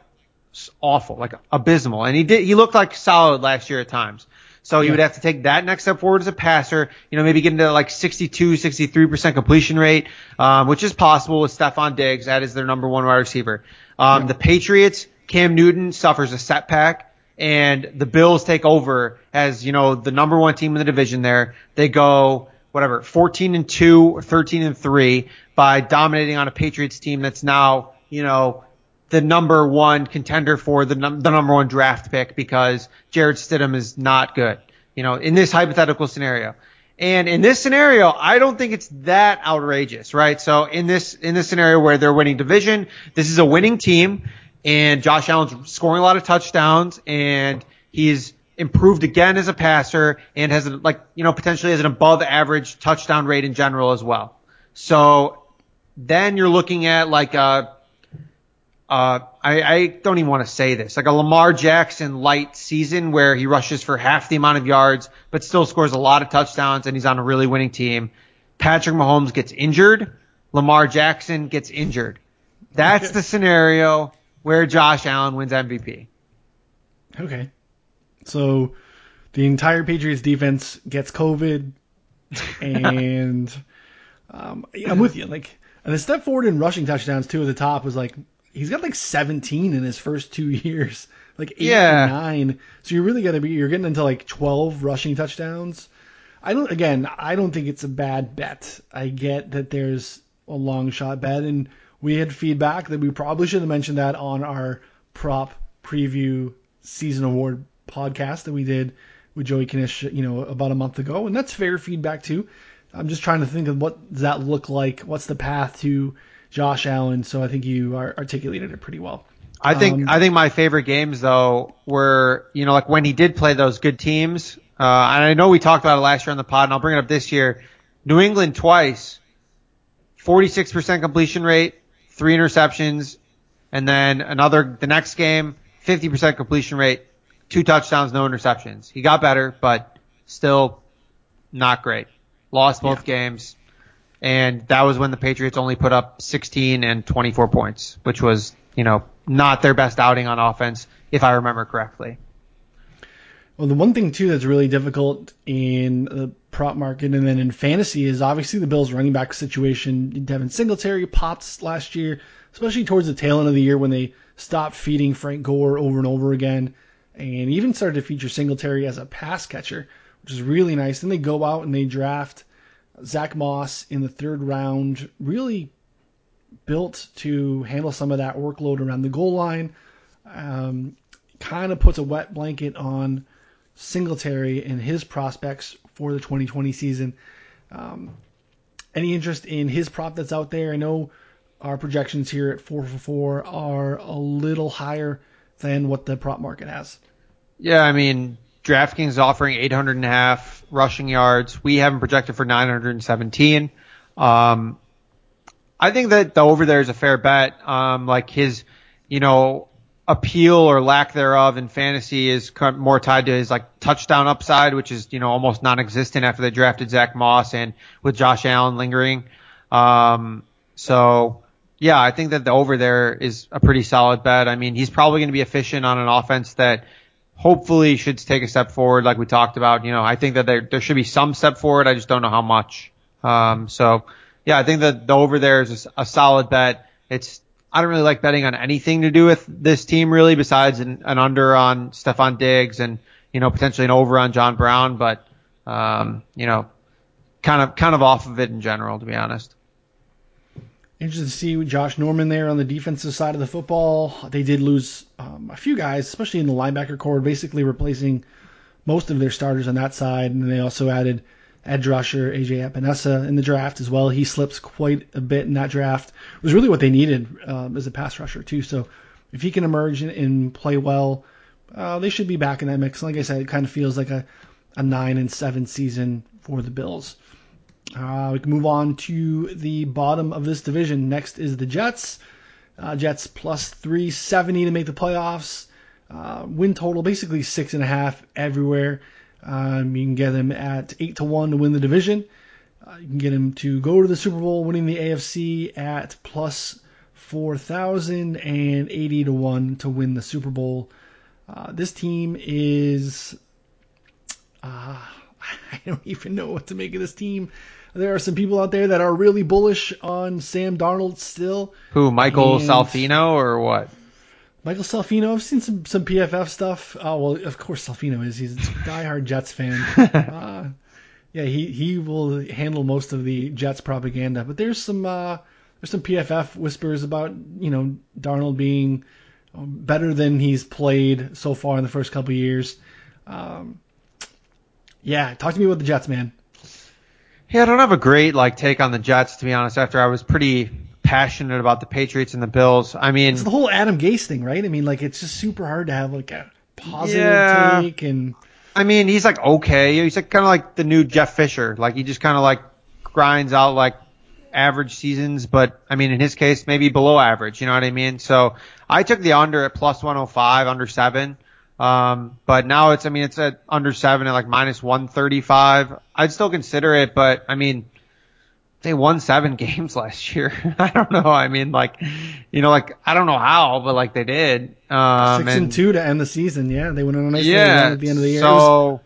awful, like abysmal, and he did he looked like solid last year at times. So he Yeah. would have to take that next step forward as a passer, you know, maybe get into like 62, 63% completion rate, um, which is possible with Stefon Diggs. That is their number one wide receiver. Um, the Patriots, Cam Newton suffers a setback and the Bills take over as, you know, the number one team in the division there. They go, whatever, 14 and 2 or 13 and 3 by dominating on a Patriots team that's now, you know, the number one contender for the, num- the number one draft pick because Jarrett Stidham is not good. You know, in this hypothetical scenario. And in this scenario, I don't think it's that outrageous, right? So in this, in this scenario where they're winning division, this is a winning team and Josh Allen's scoring a lot of touchdowns and he's improved again as a passer and has a, like, you know, potentially has an above average touchdown rate in general as well. So then you're looking at like a, uh, I, I don't even want to say this, like a Lamar Jackson light season where he rushes for half the amount of yards, but still scores a lot of touchdowns and he's on a really winning team. Patrick Mahomes gets injured. Lamar Jackson gets injured. That's the scenario where Josh Allen wins MVP. Okay. So the entire Patriots defense gets COVID, and um, I'm with you. Like, and the step forward in rushing touchdowns too at the top was like he's got like 17 in his first two years, like eight Yeah. or nine. So you're really gonna be you're getting into like 12 rushing touchdowns. I don't again. I don't think it's a bad bet. I get that there's a long shot bet, and we had feedback that we probably should have mentioned that on our prop preview season award podcast that we did with Joey Knish, you know, about a month ago, and that's fair feedback too. I'm just trying to think of what does that look like. What's the path to Josh Allen? So I think you are, articulated it pretty well. I think Um, I think my favorite games though were you know like when he did play those good teams. Uh, and I know we talked about it last year on the pod, and I'll bring it up this year. New England twice, 46% completion rate, three interceptions, and then another the next game, 50% completion rate, two touchdowns, no interceptions. He got better, but still not great. Lost both games, and that was when the Patriots only put up 16 and 24 points, which was you know not their best outing on offense, if I remember correctly. Well, the one thing too that's really difficult in the prop market and then in fantasy is obviously the Bills running back situation. Devin Singletary popped last year, especially towards the tail end of the year when they stopped feeding Frank Gore over and over again, and even started to feature Singletary as a pass catcher, which is really nice. Then they go out and they draft Zach Moss in the third round, really built to handle some of that workload around the goal line. Um, kind of puts a wet blanket on Singletary and his prospects for the 2020 season. Um, any interest in his prop that's out there? I know our projections here at 4 for 4 are a little higher than what the prop market has. Yeah, I mean, DraftKings is offering 800 and a half rushing yards. We have him projected for 917. Um, I think that the over there is a fair bet. Um, like his, you know, appeal or lack thereof in fantasy is more tied to his like touchdown upside, which is, you know, almost non-existent after they drafted Zach Moss and with Josh Allen lingering. Um, so yeah, I think that the over there is a pretty solid bet. I mean, he's probably going to be efficient on an offense that hopefully should take a step forward, like we talked about. You know, I think that there there should be some step forward. I just don't know how much. Um, so yeah, I think that the over there is a, solid bet. It's I don't really like betting on anything to do with this team really, besides an, an under on Stefon Diggs and you know potentially an over on John Brown, but um, you know, kind of kind of off of it in general, to be honest. Interested to see Josh Norman there on the defensive side of the football. They did lose um, a few guys, especially in the linebacker corps, basically replacing most of their starters on that side. And they also added edge rusher AJ Epenesa in the draft as well. He slips quite a bit in that draft. It was really what they needed um, as a pass rusher too. So if he can emerge and, play well, uh, they should be back in that mix. Like I said, it kind of feels like a, a nine and seven season for the Bills. Uh, we can move on to the bottom of this division. Next is the Jets. Uh, Jets plus 370 to make the playoffs. Uh, win total basically six and a half everywhere. Um, you can get them at eight to one to win the division. Uh, you can get them to go to the Super Bowl, winning the AFC at plus 4,080 to one to win the Super Bowl. Uh, this team is. Uh, I don't even know what to make of this team. There are some people out there that are really bullish on Sam Darnold still. Who, Michael And- Salfino or what? Michael Salfino, I've seen some some PFF stuff. Oh well, of course Salfino is. He's a diehard Jets fan. uh, yeah, he he will handle most of the Jets propaganda. But there's some uh, there's some PFF whispers about you know Darnold being um, better than he's played so far in the first couple of years. Um, yeah, talk to me about the Jets, man. Yeah, I don't have a great like take on the Jets to be honest. After I was pretty passionate about the Patriots and the Bills. I mean, It's the whole Adam Gase thing, right? I mean, like it's just super hard to have like a positive Yeah. take and I mean, he's like okay. He's like kind of like the new Jeff Fisher. Like he just kind of like grinds out like average seasons, but I mean, in his case, maybe below average. You know what I mean? So I took the under at plus 105, under seven. Um, but now it's, I mean, it's at under seven at like minus 135. I'd still consider it, but I mean, they won seven games last year. I don't know. I mean, like, you know, like, I don't know how, but like they did. Um, six and, two to end the season. Yeah, they went on a nice yeah. run at the end of the year. It was- So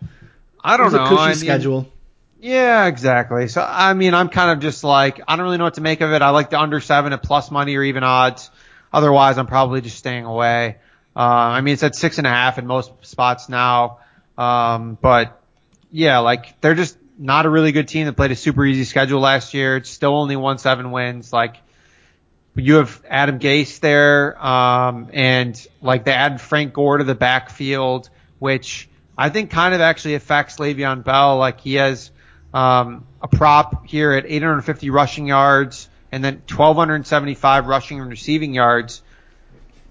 I don't know. a cushy I mean, schedule. Yeah, exactly. So I mean, I'm kind of just like I don't really know what to make of it. I like the under seven at plus money or even odds. Otherwise, I'm probably just staying away. Uh, I mean, it's at six and a half in most spots now. Um, but yeah, like they're just not a really good team that played a super easy schedule last year. It's still only won seven wins. Like you have Adam Gase there, um, and like they added Frank Gore to the backfield, which I think kind of actually affects Le'Veon Bell. Like he has um, a prop here at 850 rushing yards and then 1275 rushing and receiving yards.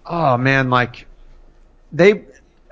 Oh man, like they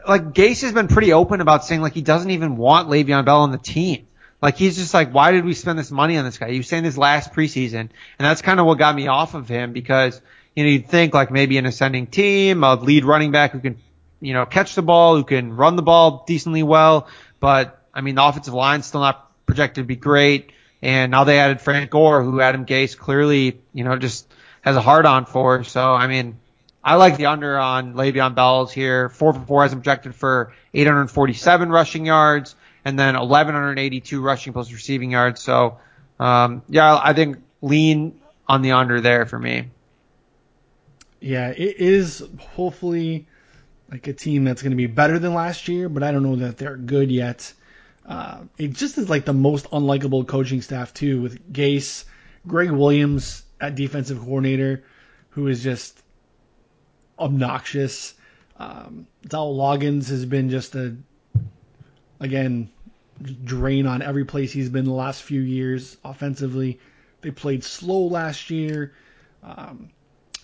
like Gase has been pretty open about saying like he doesn't even want Le'Veon Bell on the team. Like he's just like, why did we spend this money on this guy? He was saying this last preseason, and that's kind of what got me off of him because you know you'd think like maybe an ascending team, a lead running back who can you know catch the ball, who can run the ball decently well, but I mean the offensive line's still not projected to be great, and now they added Frank Gore, who Adam Gase clearly you know just has a hard on for. So I mean. I like the under on Le'Veon Bell's here. Four for four him projected for 847 rushing yards and then 1182 rushing plus receiving yards. So, um, yeah, I think lean on the under there for me. Yeah, it is hopefully like a team that's going to be better than last year, but I don't know that they're good yet. Uh, it just is like the most unlikable coaching staff too, with Gase, Gregg Williams at defensive coordinator, who is just obnoxious. Um, Loggains has been just a, again, drain on every place he's been the last few years offensively. They played slow last year. Um,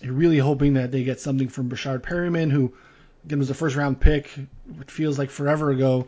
you're really hoping that they get something from Breshad Perriman, who again was a first round pick, it feels like forever ago.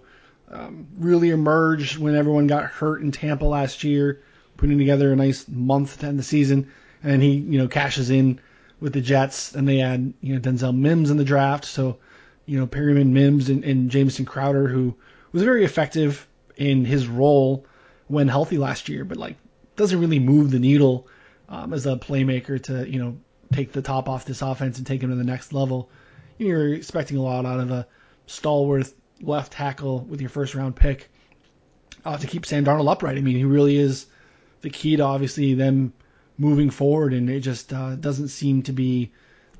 Um, really emerged when everyone got hurt in Tampa last year, putting together a nice month to end the season, and he you know cashes in with the Jets, and they had you know Denzel Mims in the draft, so you know Perriman, Mims, and, and Jamison Crowder, who was very effective in his role when healthy last year, but like doesn't really move the needle um, as a playmaker to you know take the top off this offense and take him to the next level. You're expecting a lot out of a stalwart left tackle with your first round pick uh, to keep Sam Darnold upright. I mean, he really is the key to obviously them moving forward, and it just uh, doesn't seem to be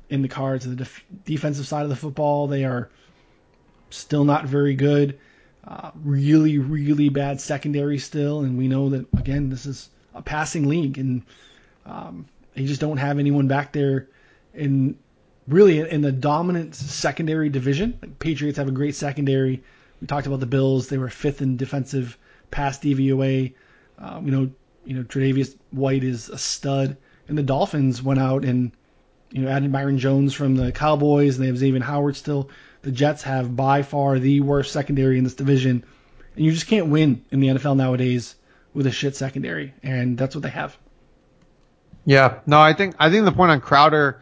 in the cards. The def- defensive side of the football, they are still not very good. Uh, really, really bad secondary still, and we know that again, this is a passing league, and um, they just don't have anyone back there in really in the dominant secondary division. Like Patriots have a great secondary. We talked about the Bills; they were fifth in defensive pass DVOA. Um, you know, you know, Tre'Davious White is a stud, and the Dolphins went out and you know added Byron Jones from the Cowboys, and they have Xavier Howard still. The Jets have by far the worst secondary in this division, and you just can't win in the NFL nowadays with a shit secondary, and that's what they have. Yeah, no, I think I think the point on Crowder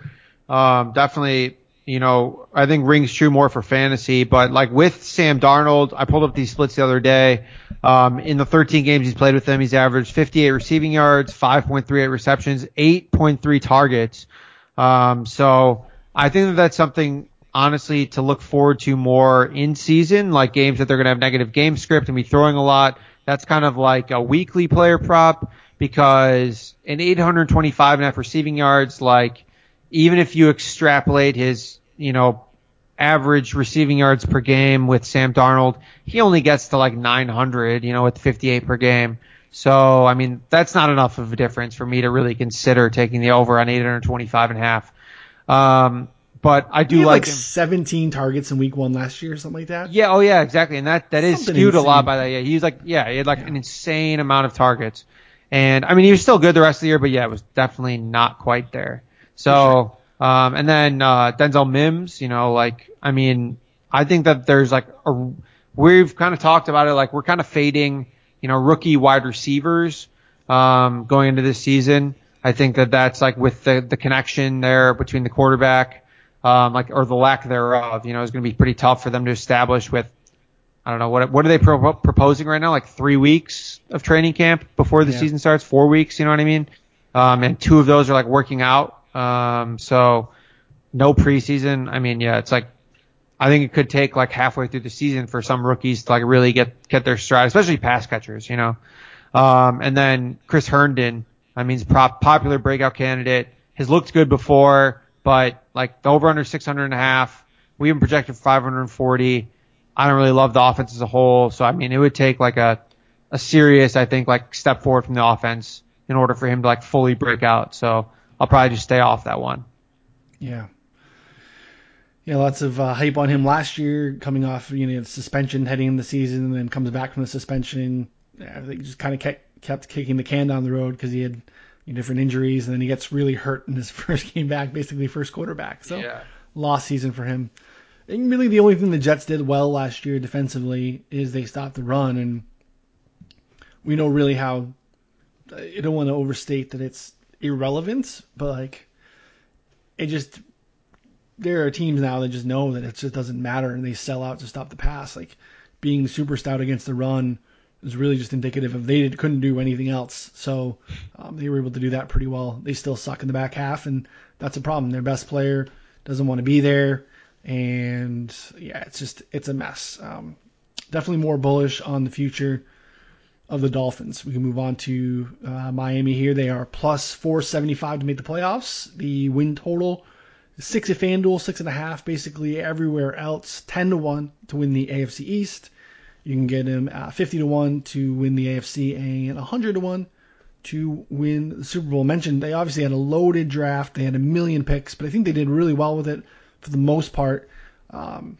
um, definitely, you know, I think rings true more for fantasy. But like with Sam Darnold, I pulled up these splits the other day. Um, in the 13 games he's played with them, he's averaged 58 receiving yards, 5.38 receptions, 8.3 targets. Um, so I think that that's something honestly to look forward to more in season, like games that they're going to have negative game script and be throwing a lot. That's kind of like a weekly player prop because an 825 and a half receiving yards, like even if you extrapolate his, you know, average receiving yards per game with Sam Darnold, he only gets to like 900, you know, with 58 per game. So, I mean, that's not enough of a difference for me to really consider taking the over on 825 and a half. Um, but I do He had like, like 17 targets in week one last year, or something like that. Yeah, oh yeah, exactly. And that, that is Something skewed a lot by that. Yeah, he's like, yeah, he had like Yeah. an insane amount of targets. And I mean, he was still good the rest of the year, but yeah, it was definitely not quite there. So, um, and then, uh, Denzel Mims, you know, like, I mean, I think that there's like a, we've kind of talked about it, like we're kind of fading, you know, rookie wide receivers, um, going into this season. I think that that's like with the, the connection there between the quarterback, um, like, or the lack thereof, you know, is going to be pretty tough for them to establish with, I don't know, what, what are they pro- proposing right now? Like three weeks of training camp before the Yeah. season starts, four weeks, you know what I mean? Um, and two of those are like working out. Um, so no preseason. I mean, yeah, it's like, I think it could take like halfway through the season for some rookies to like really get get their stride, especially pass catchers, you know. Um, and then Chris Herndon, I mean, he's prop, popular breakout candidate. Has looked good before, but like the over under 600 and a half, we even projected 540. I don't really love the offense as a whole, so I mean, it would take like a a serious, I think, like step forward from the offense in order for him to like fully break out. So I'll probably just stay off that one. Yeah. Yeah, lots of uh, hype on him last year, coming off you know suspension heading in the season, and then comes back from the suspension. I think just kind of kept, kept kicking the can down the road because he had you know, different injuries, and then he gets really hurt in his first game back, basically first quarterback. So Yeah. lost season for him. And really, the only thing the Jets did well last year defensively is they stopped the run, and we know really how. I don't want to overstate that it's irrelevant, but like, it just there are teams now that just know that it just doesn't matter, and they sell out to stop the pass. Like being super stout against the run is really just indicative of they couldn't do anything else. So um, they were able to do that pretty well. They still suck in the back half, and that's a problem. Their best player doesn't want to be there, and yeah, it's just it's a mess. Um, definitely more bullish on the future of the Dolphins. We can move on to uh, Miami here. They are plus 475 to make the playoffs. The win total six at FanDuel, six and a half basically everywhere else. 10 to one to win the AFC East. You can get them uh, 50 to one to win the AFC and 100 to one to win the Super Bowl. Mentioned they obviously had a loaded draft. They had a million picks, but I think they did really well with it for the most part. Um,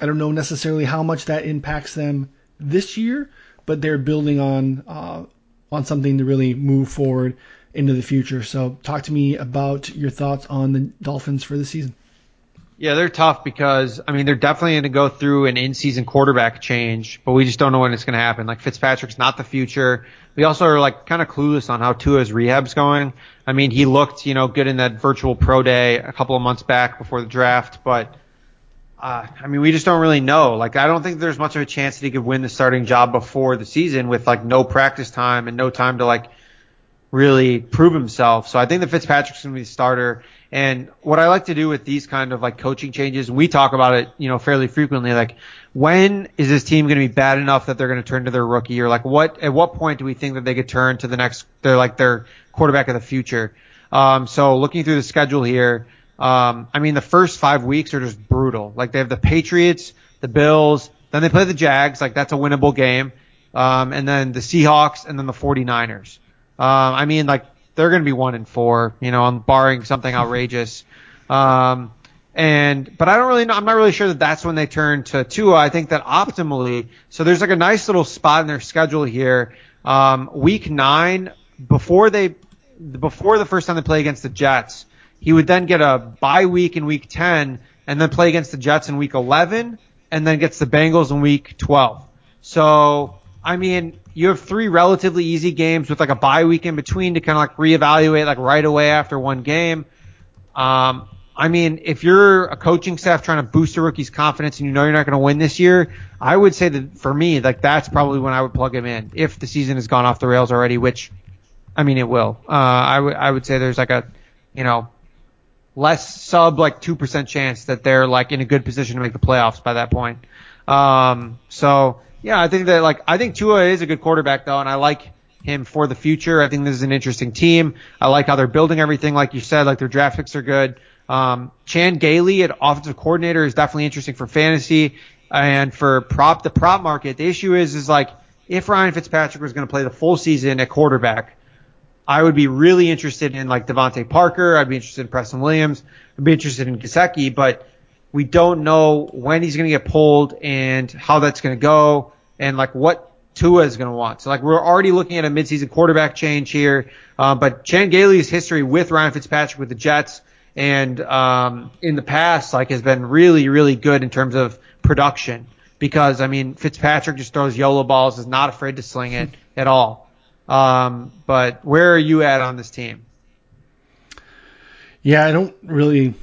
I don't know necessarily how much that impacts them this year, but they're building on uh, on something to really move forward into the future. So, talk to me about your thoughts on the Dolphins for the season. Yeah, they're tough because I mean they're definitely going to go through an in-season quarterback change, but we just don't know when it's going to happen. Like Fitzpatrick's not the future. We also are like kind of clueless on how Tua's rehab's going. I mean, he looked you know good in that virtual pro day a couple of months back before the draft, but uh, I mean we just don't really know. Like I don't think there's much of a chance that he could win the starting job before the season with like no practice time and no time to like really prove himself. So I think that Fitzpatrick's going to be the starter. And what I like to do with these kind of like coaching changes, we talk about it, you know, fairly frequently. Like, when is this team going to be bad enough that they're going to turn to their rookie, or like what at what point do we think that they could turn to the next, they're like their quarterback of the future? Um, so looking through the schedule here, um, I mean, the first five weeks are just brutal. Like they have the Patriots, the Bills, then they play the Jags, like that's a winnable game, um, and then the Seahawks, and then the 49ers. Um, I mean, like they're going to be one and four, you know, barring something outrageous. Um, and but I don't really know. I'm not really sure that that's when they turn to Tua. I think that optimally, so there's like a nice little spot in their schedule here. Um, week nine, before they, before the first time they play against the Jets, he would then get a bye week in week 10, and then play against the Jets in week 11, and then gets the Bengals in week 12. So I mean, you have three relatively easy games with like a bye week in between to kind of like reevaluate like right away after one game. Um, I mean, if you're a coaching staff trying to boost a rookie's confidence and you know you're not going to win this year, I would say that for me, like that's probably when I would plug him in if the season has gone off the rails already, which, I mean, it will. Uh, I would I would say there's like a, you know, less sub like two percent chance that they're like in a good position to make the playoffs by that point. Um, so yeah, I think that like I think Tua is a good quarterback though, and I like him for the future. I think this is an interesting team. I like how they're building everything, like you said, like their draft picks are good. Um, Chan Gailey at offensive coordinator is definitely interesting for fantasy and for prop the prop market. The issue is is like if Ryan Fitzpatrick was going to play the full season at quarterback, I would be really interested in like DeVante Parker. I'd be interested in Preston Williams. I'd be interested in Gesicki, but we don't know when he's going to get pulled and how that's going to go and like what Tua is going to want. So like we're already looking at a midseason quarterback change here. Uh, but Chan Gailey's history with Ryan Fitzpatrick with the Jets and um, in the past like has been really really good in terms of production because I mean Fitzpatrick just throws YOLO balls, is not afraid to sling it at all. Um, but where are you at on this team? Yeah, I don't really.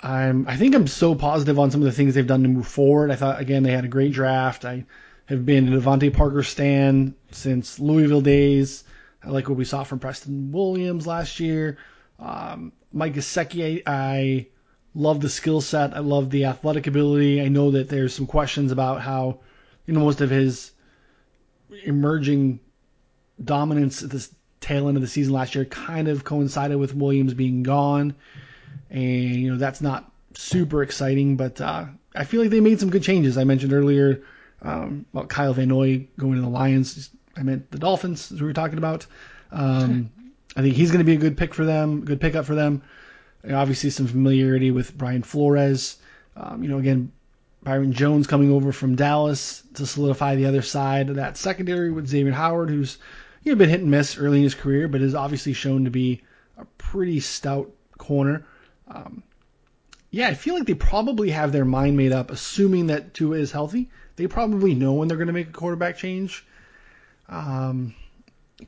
I'm. I think I'm so positive on some of the things they've done to move forward. I thought again they had a great draft. I have been a DeVante Parker stan since Louisville days. I like what we saw from Preston Williams last year. Um, Mike Gesicki, I, I love the skill set. I love the athletic ability. I know that there's some questions about how, you know, most of his emerging dominance at this tail end of the season last year kind of coincided with Williams being gone, and you know that's not super exciting. But uh, I feel like they made some good changes. I mentioned earlier um, about Kyle Van Noy going to the Lions. I meant the Dolphins, as we were talking about. Um, I think he's going to be a good pick for them, good pickup for them. And obviously, some familiarity with Brian Flores. Um, you know, again, Byron Jones coming over from Dallas to solidify the other side of that secondary with Xavier Howard, who's you know been hit and miss early in his career, but is obviously shown to be a pretty stout corner. Um, yeah, I feel like they probably have their mind made up, assuming that Tua is healthy. They probably know when they're going to make a quarterback change. Um,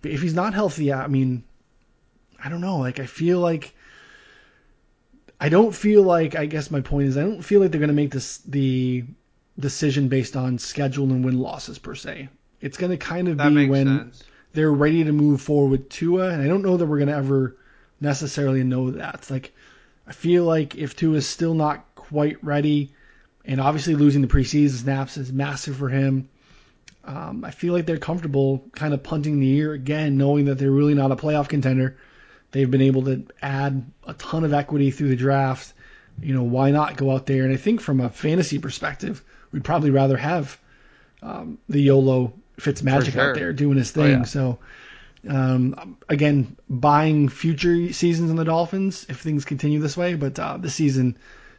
if he's not healthy, I mean, I don't know. Like I feel like I don't feel like I guess my point is I don't feel like they're going to make this the decision based on schedule and win losses per se. It's going to kind of That be when sense. they're ready to move forward with Tua, and I don't know that we're going to ever necessarily know that. Like, I feel like if Tua is still not quite ready, and obviously losing the preseason snaps is massive for him, um, I feel like they're comfortable kind of punting the year again, knowing that they're really not a playoff contender. They've been able to add a ton of equity through the draft. You know, why not go out there? And I think from a fantasy perspective, we'd probably rather have um, the YOLO Fitzmagic sure. out there doing his Oh, thing. yeah. So, um, again, buying future seasons in the Dolphins if things continue this way. But uh, this season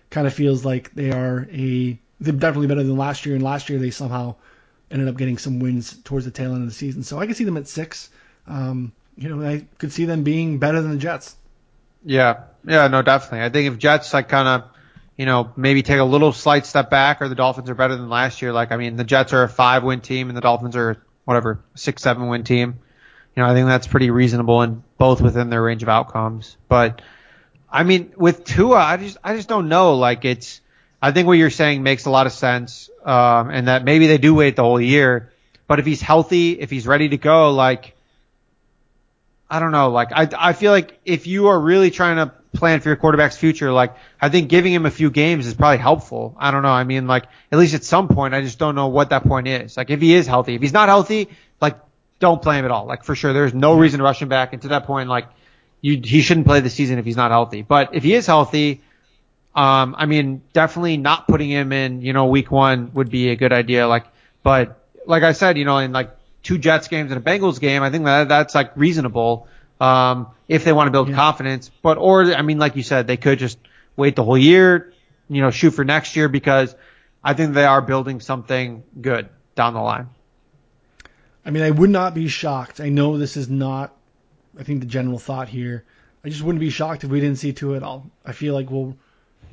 kind of feels like they are a they're definitely better than last year. And last year they somehow ended up getting some wins towards the tail end of the season. So I could see them at six. Um, you know, I could see them being better than the Jets. Yeah, yeah, no, definitely. I think if Jets like kind of, you know, maybe take a little slight step back, or the Dolphins are better than last year. Like, I mean, the Jets are a five-win team, and the Dolphins are whatever six, seven-win team. You know, I think that's pretty reasonable and both within their range of outcomes. But I mean, with Tua, I just, I just don't know. Like, it's, I think what you're saying makes a lot of sense, um, and that maybe they do wait the whole year. But if he's healthy, if he's ready to go, like, I don't know. Like I, I feel like if you are really trying to plan for your quarterback's future, like I think giving him a few games is probably helpful. I don't know. I mean, like at least at some point, I just don't know what that point is. Like if he is healthy, if he's not healthy, like don't play him at all. Like for sure, there's no reason to rush him back. And to that point, like you, he shouldn't play the season if he's not healthy. But if he is healthy, um, I mean, definitely not putting him in, you know, week one would be a good idea. Like, but like I said, you know, in like two Jets games and a Bengals game, I think that that's like reasonable. Um, if they want to build Yeah. confidence, but, or, I mean, like you said, they could just wait the whole year, you know, shoot for next year because I think they are building something good down the line. I mean, I would not be shocked. I know this is not, I think, the general thought here. I just wouldn't be shocked if we didn't see Tua at all. I feel like we'll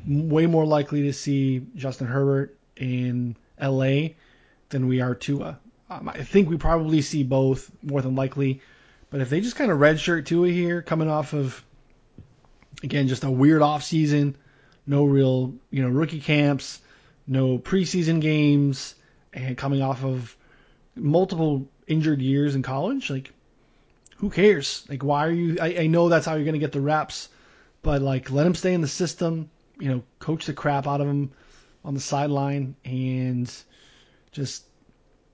way more likely to see Justin Herbert in LA than we are Tua. Um, I think we probably see both more than likely. But if they just kind of redshirt Tua here, coming off of again just a weird off season, no real you know rookie camps, no preseason games, and coming off of multiple injured years in college, like who cares? Like why are you? I, I know that's how you're gonna get the reps, but like let him stay in the system. You know, coach the crap out of him on the sideline and just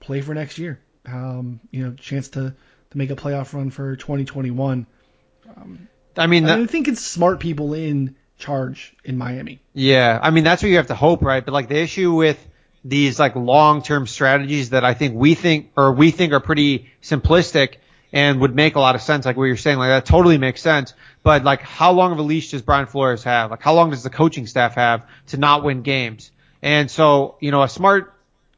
play for next year. Um, you know, chance to to make a playoff run for 2021. I mean, I, that, mean, I think it's smart people in charge in Miami. Yeah, I mean that's what you have to hope, right? But like the issue with these like long-term strategies that I think we think or we think are pretty simplistic and would make a lot of sense, like what you're saying, like that totally makes sense. But like, how long of a leash does Brian Flores have? Like, how long does the coaching staff have to not win games? And so, you know, a smart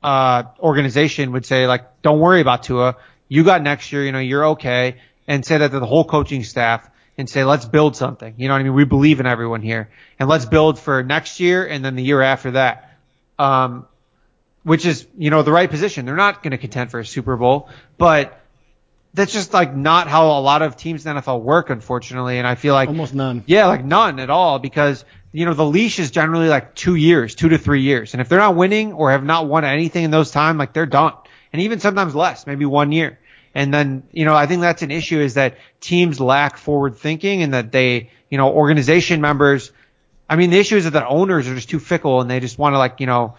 uh, organization would say like, don't worry about Tua. You got next year. You know, you're okay, and say that to the whole coaching staff and say, let's build something. You know what I mean? We believe in everyone here, and let's build for next year and then the year after that. Um, which is, you know, the right position. They're not going to contend for a Super Bowl, but that's just like not how a lot of teams in the NFL work, unfortunately. And I feel like Almost none. yeah, like none at all because, you know, the leash is generally like two years, two to three years. And if they're not winning or have not won anything in those time, like they're done. And even sometimes less, maybe one year. And then, you know, I think that's an issue is that teams lack forward thinking and that they, you know, organization members I mean, the issue is that the owners are just too fickle and they just want to like, you know,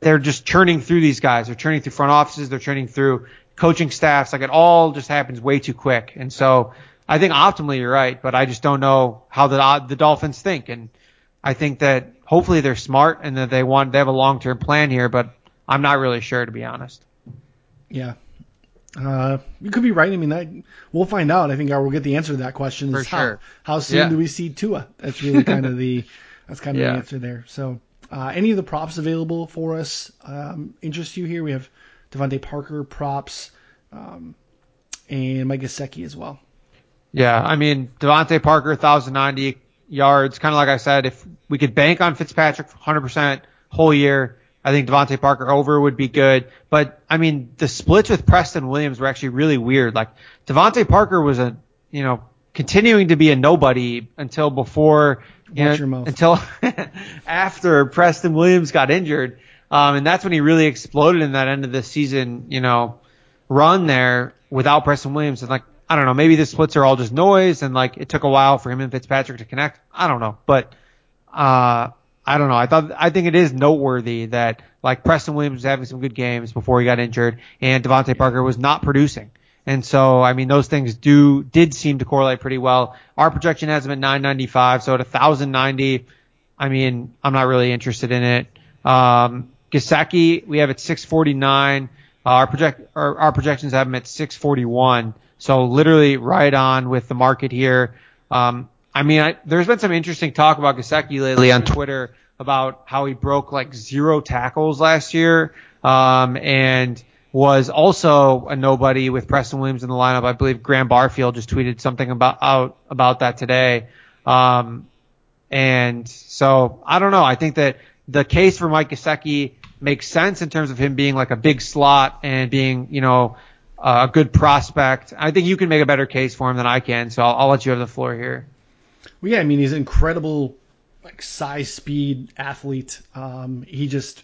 they're just churning through these guys. They're churning through front offices. They're churning through coaching staffs. Like it all just happens way too quick. And so I think optimally you're right, but I just don't know how the the Dolphins think. And I think that hopefully they're smart and that they want they have a long term plan here, but I'm not really sure to be honest. Yeah. Uh, you could be right. I mean, that, we'll find out. I think we'll get the answer to that question. For is sure. How, how soon Yeah. do we see Tua? That's really kind of the that's kind of Yeah. the answer there. So, uh, any of the props available for us um, interest you here? We have DeVante Parker props um, and Mike Gesicki as well. Yeah, I mean DeVante Parker, 1,090 yards. Kind of like I said, if we could bank on Fitzpatrick 100% whole year, I think DeVante Parker over would be good. But I mean, the splits with Preston Williams were actually really weird. Like DeVante Parker was a, you know, continuing to be a nobody until before, you Watch know, your mouth. until after Preston Williams got injured. Um, and that's when he really exploded in that end of the season, you know, run there without Preston Williams. And like, I don't know, maybe the splits are all just noise and like it took a while for him and Fitzpatrick to connect. I don't know, but, uh, I don't know. I thought, I think it is noteworthy that like Preston Williams was having some good games before he got injured and DeVante Parker was not producing. And so, I mean, those things do, did seem to correlate pretty well. Our projection has him at 995. So at 1090, I mean, I'm not really interested in it. Um, Gesicki, we have at 649. Uh, our project, our, our projections have him at 641. So literally right on with the market here. Um, I mean, I, there's been some interesting talk about Gesicki lately on Twitter about how he broke like zero tackles last year. Um, and was also a nobody with Preston Williams in the lineup. I believe Graham Barfield just tweeted something about out about that today. Um, and so I don't know. I think that the case for Mike Gesicki makes sense in terms of him being like a big slot and being, you know, a good prospect. I think you can make a better case for him than I can. So I'll, I'll let you have the floor here. Well, yeah, I mean, he's an incredible, like size, speed athlete. Um, he just,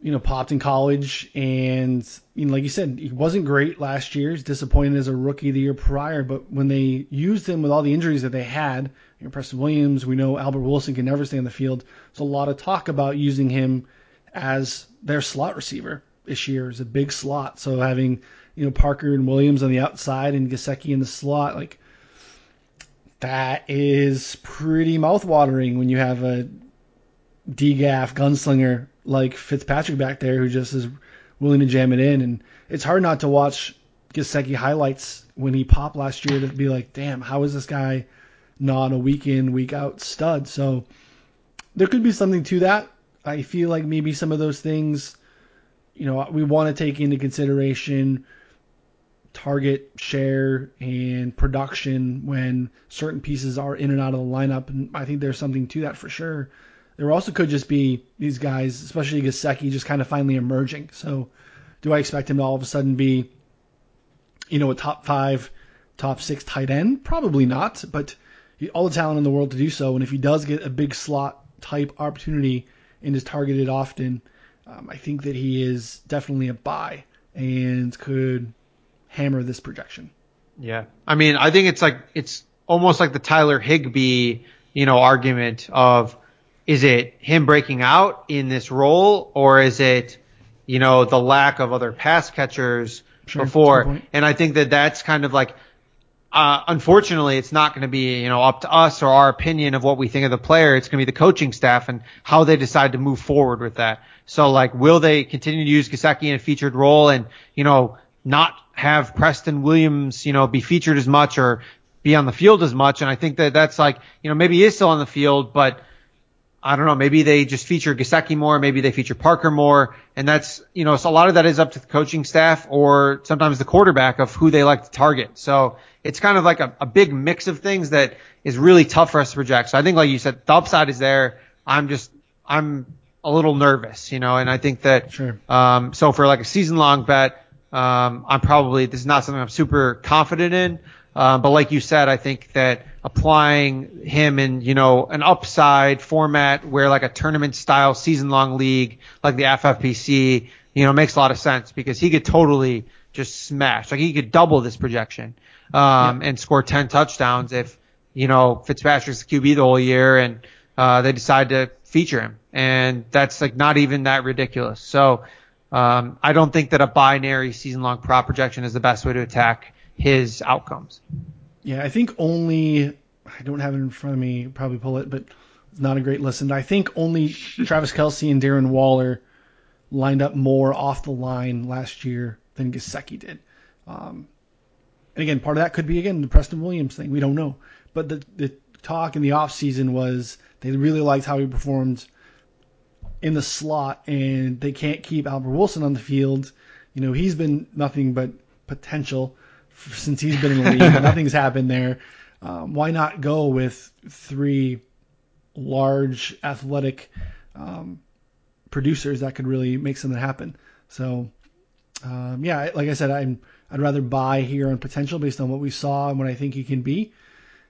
you know, popped in college, and you know, like you said, he wasn't great last year. He's disappointed as a rookie the year prior, but when they used him with all the injuries that they had, you know, Preston Williams, we know Albert Wilson can never stay on the field. There's a lot of talk about using him as their slot receiver this year is a big slot. So having you know Parker and Williams on the outside and Gesicki in the slot, like that is pretty mouthwatering when you have a DGAF gunslinger like Fitzpatrick back there who just is willing to jam it in. And it's hard not to watch Gesicki highlights when he popped last year to be like, damn, how is this guy not a week in, week out stud? So there could be something to that. I feel like maybe some of those things, you know, we want to take into consideration target share and production when certain pieces are in and out of the lineup. And I think there's something to that for sure. There also could just be these guys, especially Gesicki, just kind of finally emerging. So do I expect him to all of a sudden be, you know, a top five, top six tight end? Probably not, but all the talent in the world to do so. And if he does get a big slot type opportunity and is targeted often, um, I think that he is definitely a buy and could hammer this projection. Yeah. I mean, I think it's like, it's almost like the Tyler Higbee, you know, argument of, is it him breaking out in this role or is it, you know, the lack of other pass catchers Sure, before? And I think that that's kind of like, uh, unfortunately, it's not going to be, you know, up to us or our opinion of what we think of the player. It's going to be the coaching staff and how they decide to move forward with that. So like, will they continue to use Gesicki in a featured role and, you know, not have Preston Williams, you know, be featured as much or be on the field as much? And I think that that's like, you know, maybe he is still on the field, but I don't know, maybe they just feature Gesicki more, maybe they feature Parker more, and that's, you know, so a lot of that is up to the coaching staff or sometimes the quarterback of who they like to target. So it's kind of like a, a big mix of things that is really tough for us to project. So I think, like you said, the upside is there. I'm just, I'm a little nervous, you know, and I think that, Sure. um, so for like a season long bet, um, I'm probably, this is not something I'm super confident in. Um, but like you said, I think that applying him in, you know, an upside format where like a tournament style season long league like the FFPC, you know, makes a lot of sense because he could totally just smash. Like he could double this projection, um, and score 10 touchdowns if, you know, Fitzpatrick's the QB the whole year and, uh, they decide to feature him, and that's like not even that ridiculous. So um, I don't think that a binary season-long prop projection is the best way to attack his outcomes. Yeah, I think only I don't have it in front of me. Probably pull it, but it's not a great listen. I think only Travis Kelce and Darren Waller lined up more off the line last year than Gesicki did. Um, and again, part of that could be again the Preston Williams thing. We don't know, but the the talk in the off season was they really liked how he performed in the slot, and they can't keep Albert Wilson on the field. You know, he's been nothing but potential since he's been in the league. Nothing's happened there. Um, why not go with three large athletic um, producers that could really make something happen? So, um, yeah, like I said, I'm I'd rather buy here on potential based on what we saw and what I think he can be.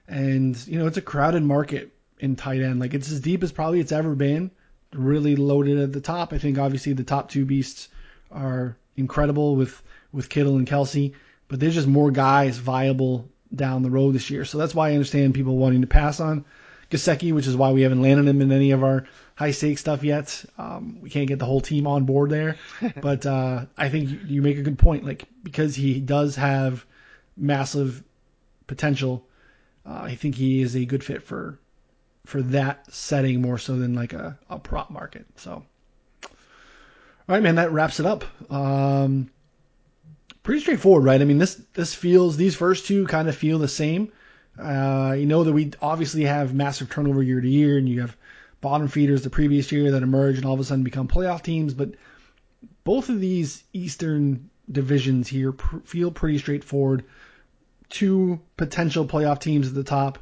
And you know, it's a crowded market in tight end. Like it's as deep as probably it's ever been. Really loaded at the top. I think obviously the top two beasts are incredible with with Kittle and Kelce, but there's just more guys viable down the road this year. So that's why I understand people wanting to pass on Gesicki, which is why we haven't landed him in any of our high stakes stuff yet. Um, we can't get the whole team on board there, but uh, I think you, you make a good point. Like because he does have massive potential, uh, I think he is a good fit for for that setting more so than like a, a prop market. So, all right, man, that wraps it up. Um, pretty straightforward, right? I mean, this this feels these first two kind of feel the same. Uh, you know that we obviously have massive turnover year to year, and you have bottom feeders the previous year that emerge and all of a sudden become playoff teams. But both of these Eastern divisions here pr- feel pretty straightforward. Two potential playoff teams at the top,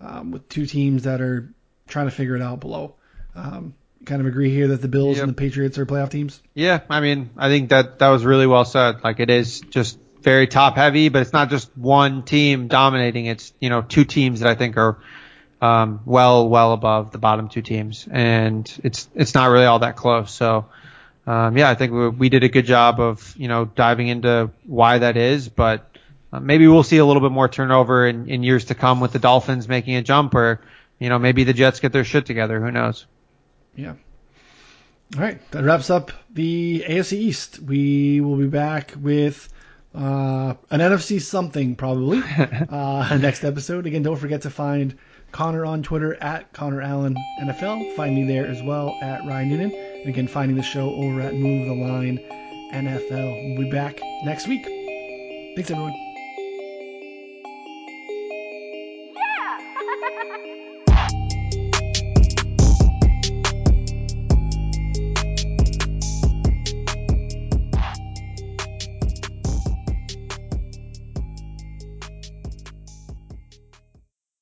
um, with two teams that are trying to figure it out below. Um, kind of agree here that the Bills Yep. and the Patriots are playoff teams. Yeah, I mean, I think that that was really well said. Like it is just very top heavy, but it's not just one team dominating. It's you know two teams that I think are um, well well above the bottom two teams, and it's it's not really all that close. So um, yeah, I think we, we did a good job of you know diving into why that is, but uh, maybe we'll see a little bit more turnover in, in years to come with the Dolphins making a jump, or you know maybe the Jets get their shit together. Who knows? Yeah. All right, that wraps up the AFC East. We will be back with uh, an NFC something probably uh, next episode. Again, don't forget to find Connor on Twitter at Connor Allen NFL. Find me there as well at Ryan Noonan. And again, finding the show over at Move the Line NFL. We'll be back next week. Thanks, everyone.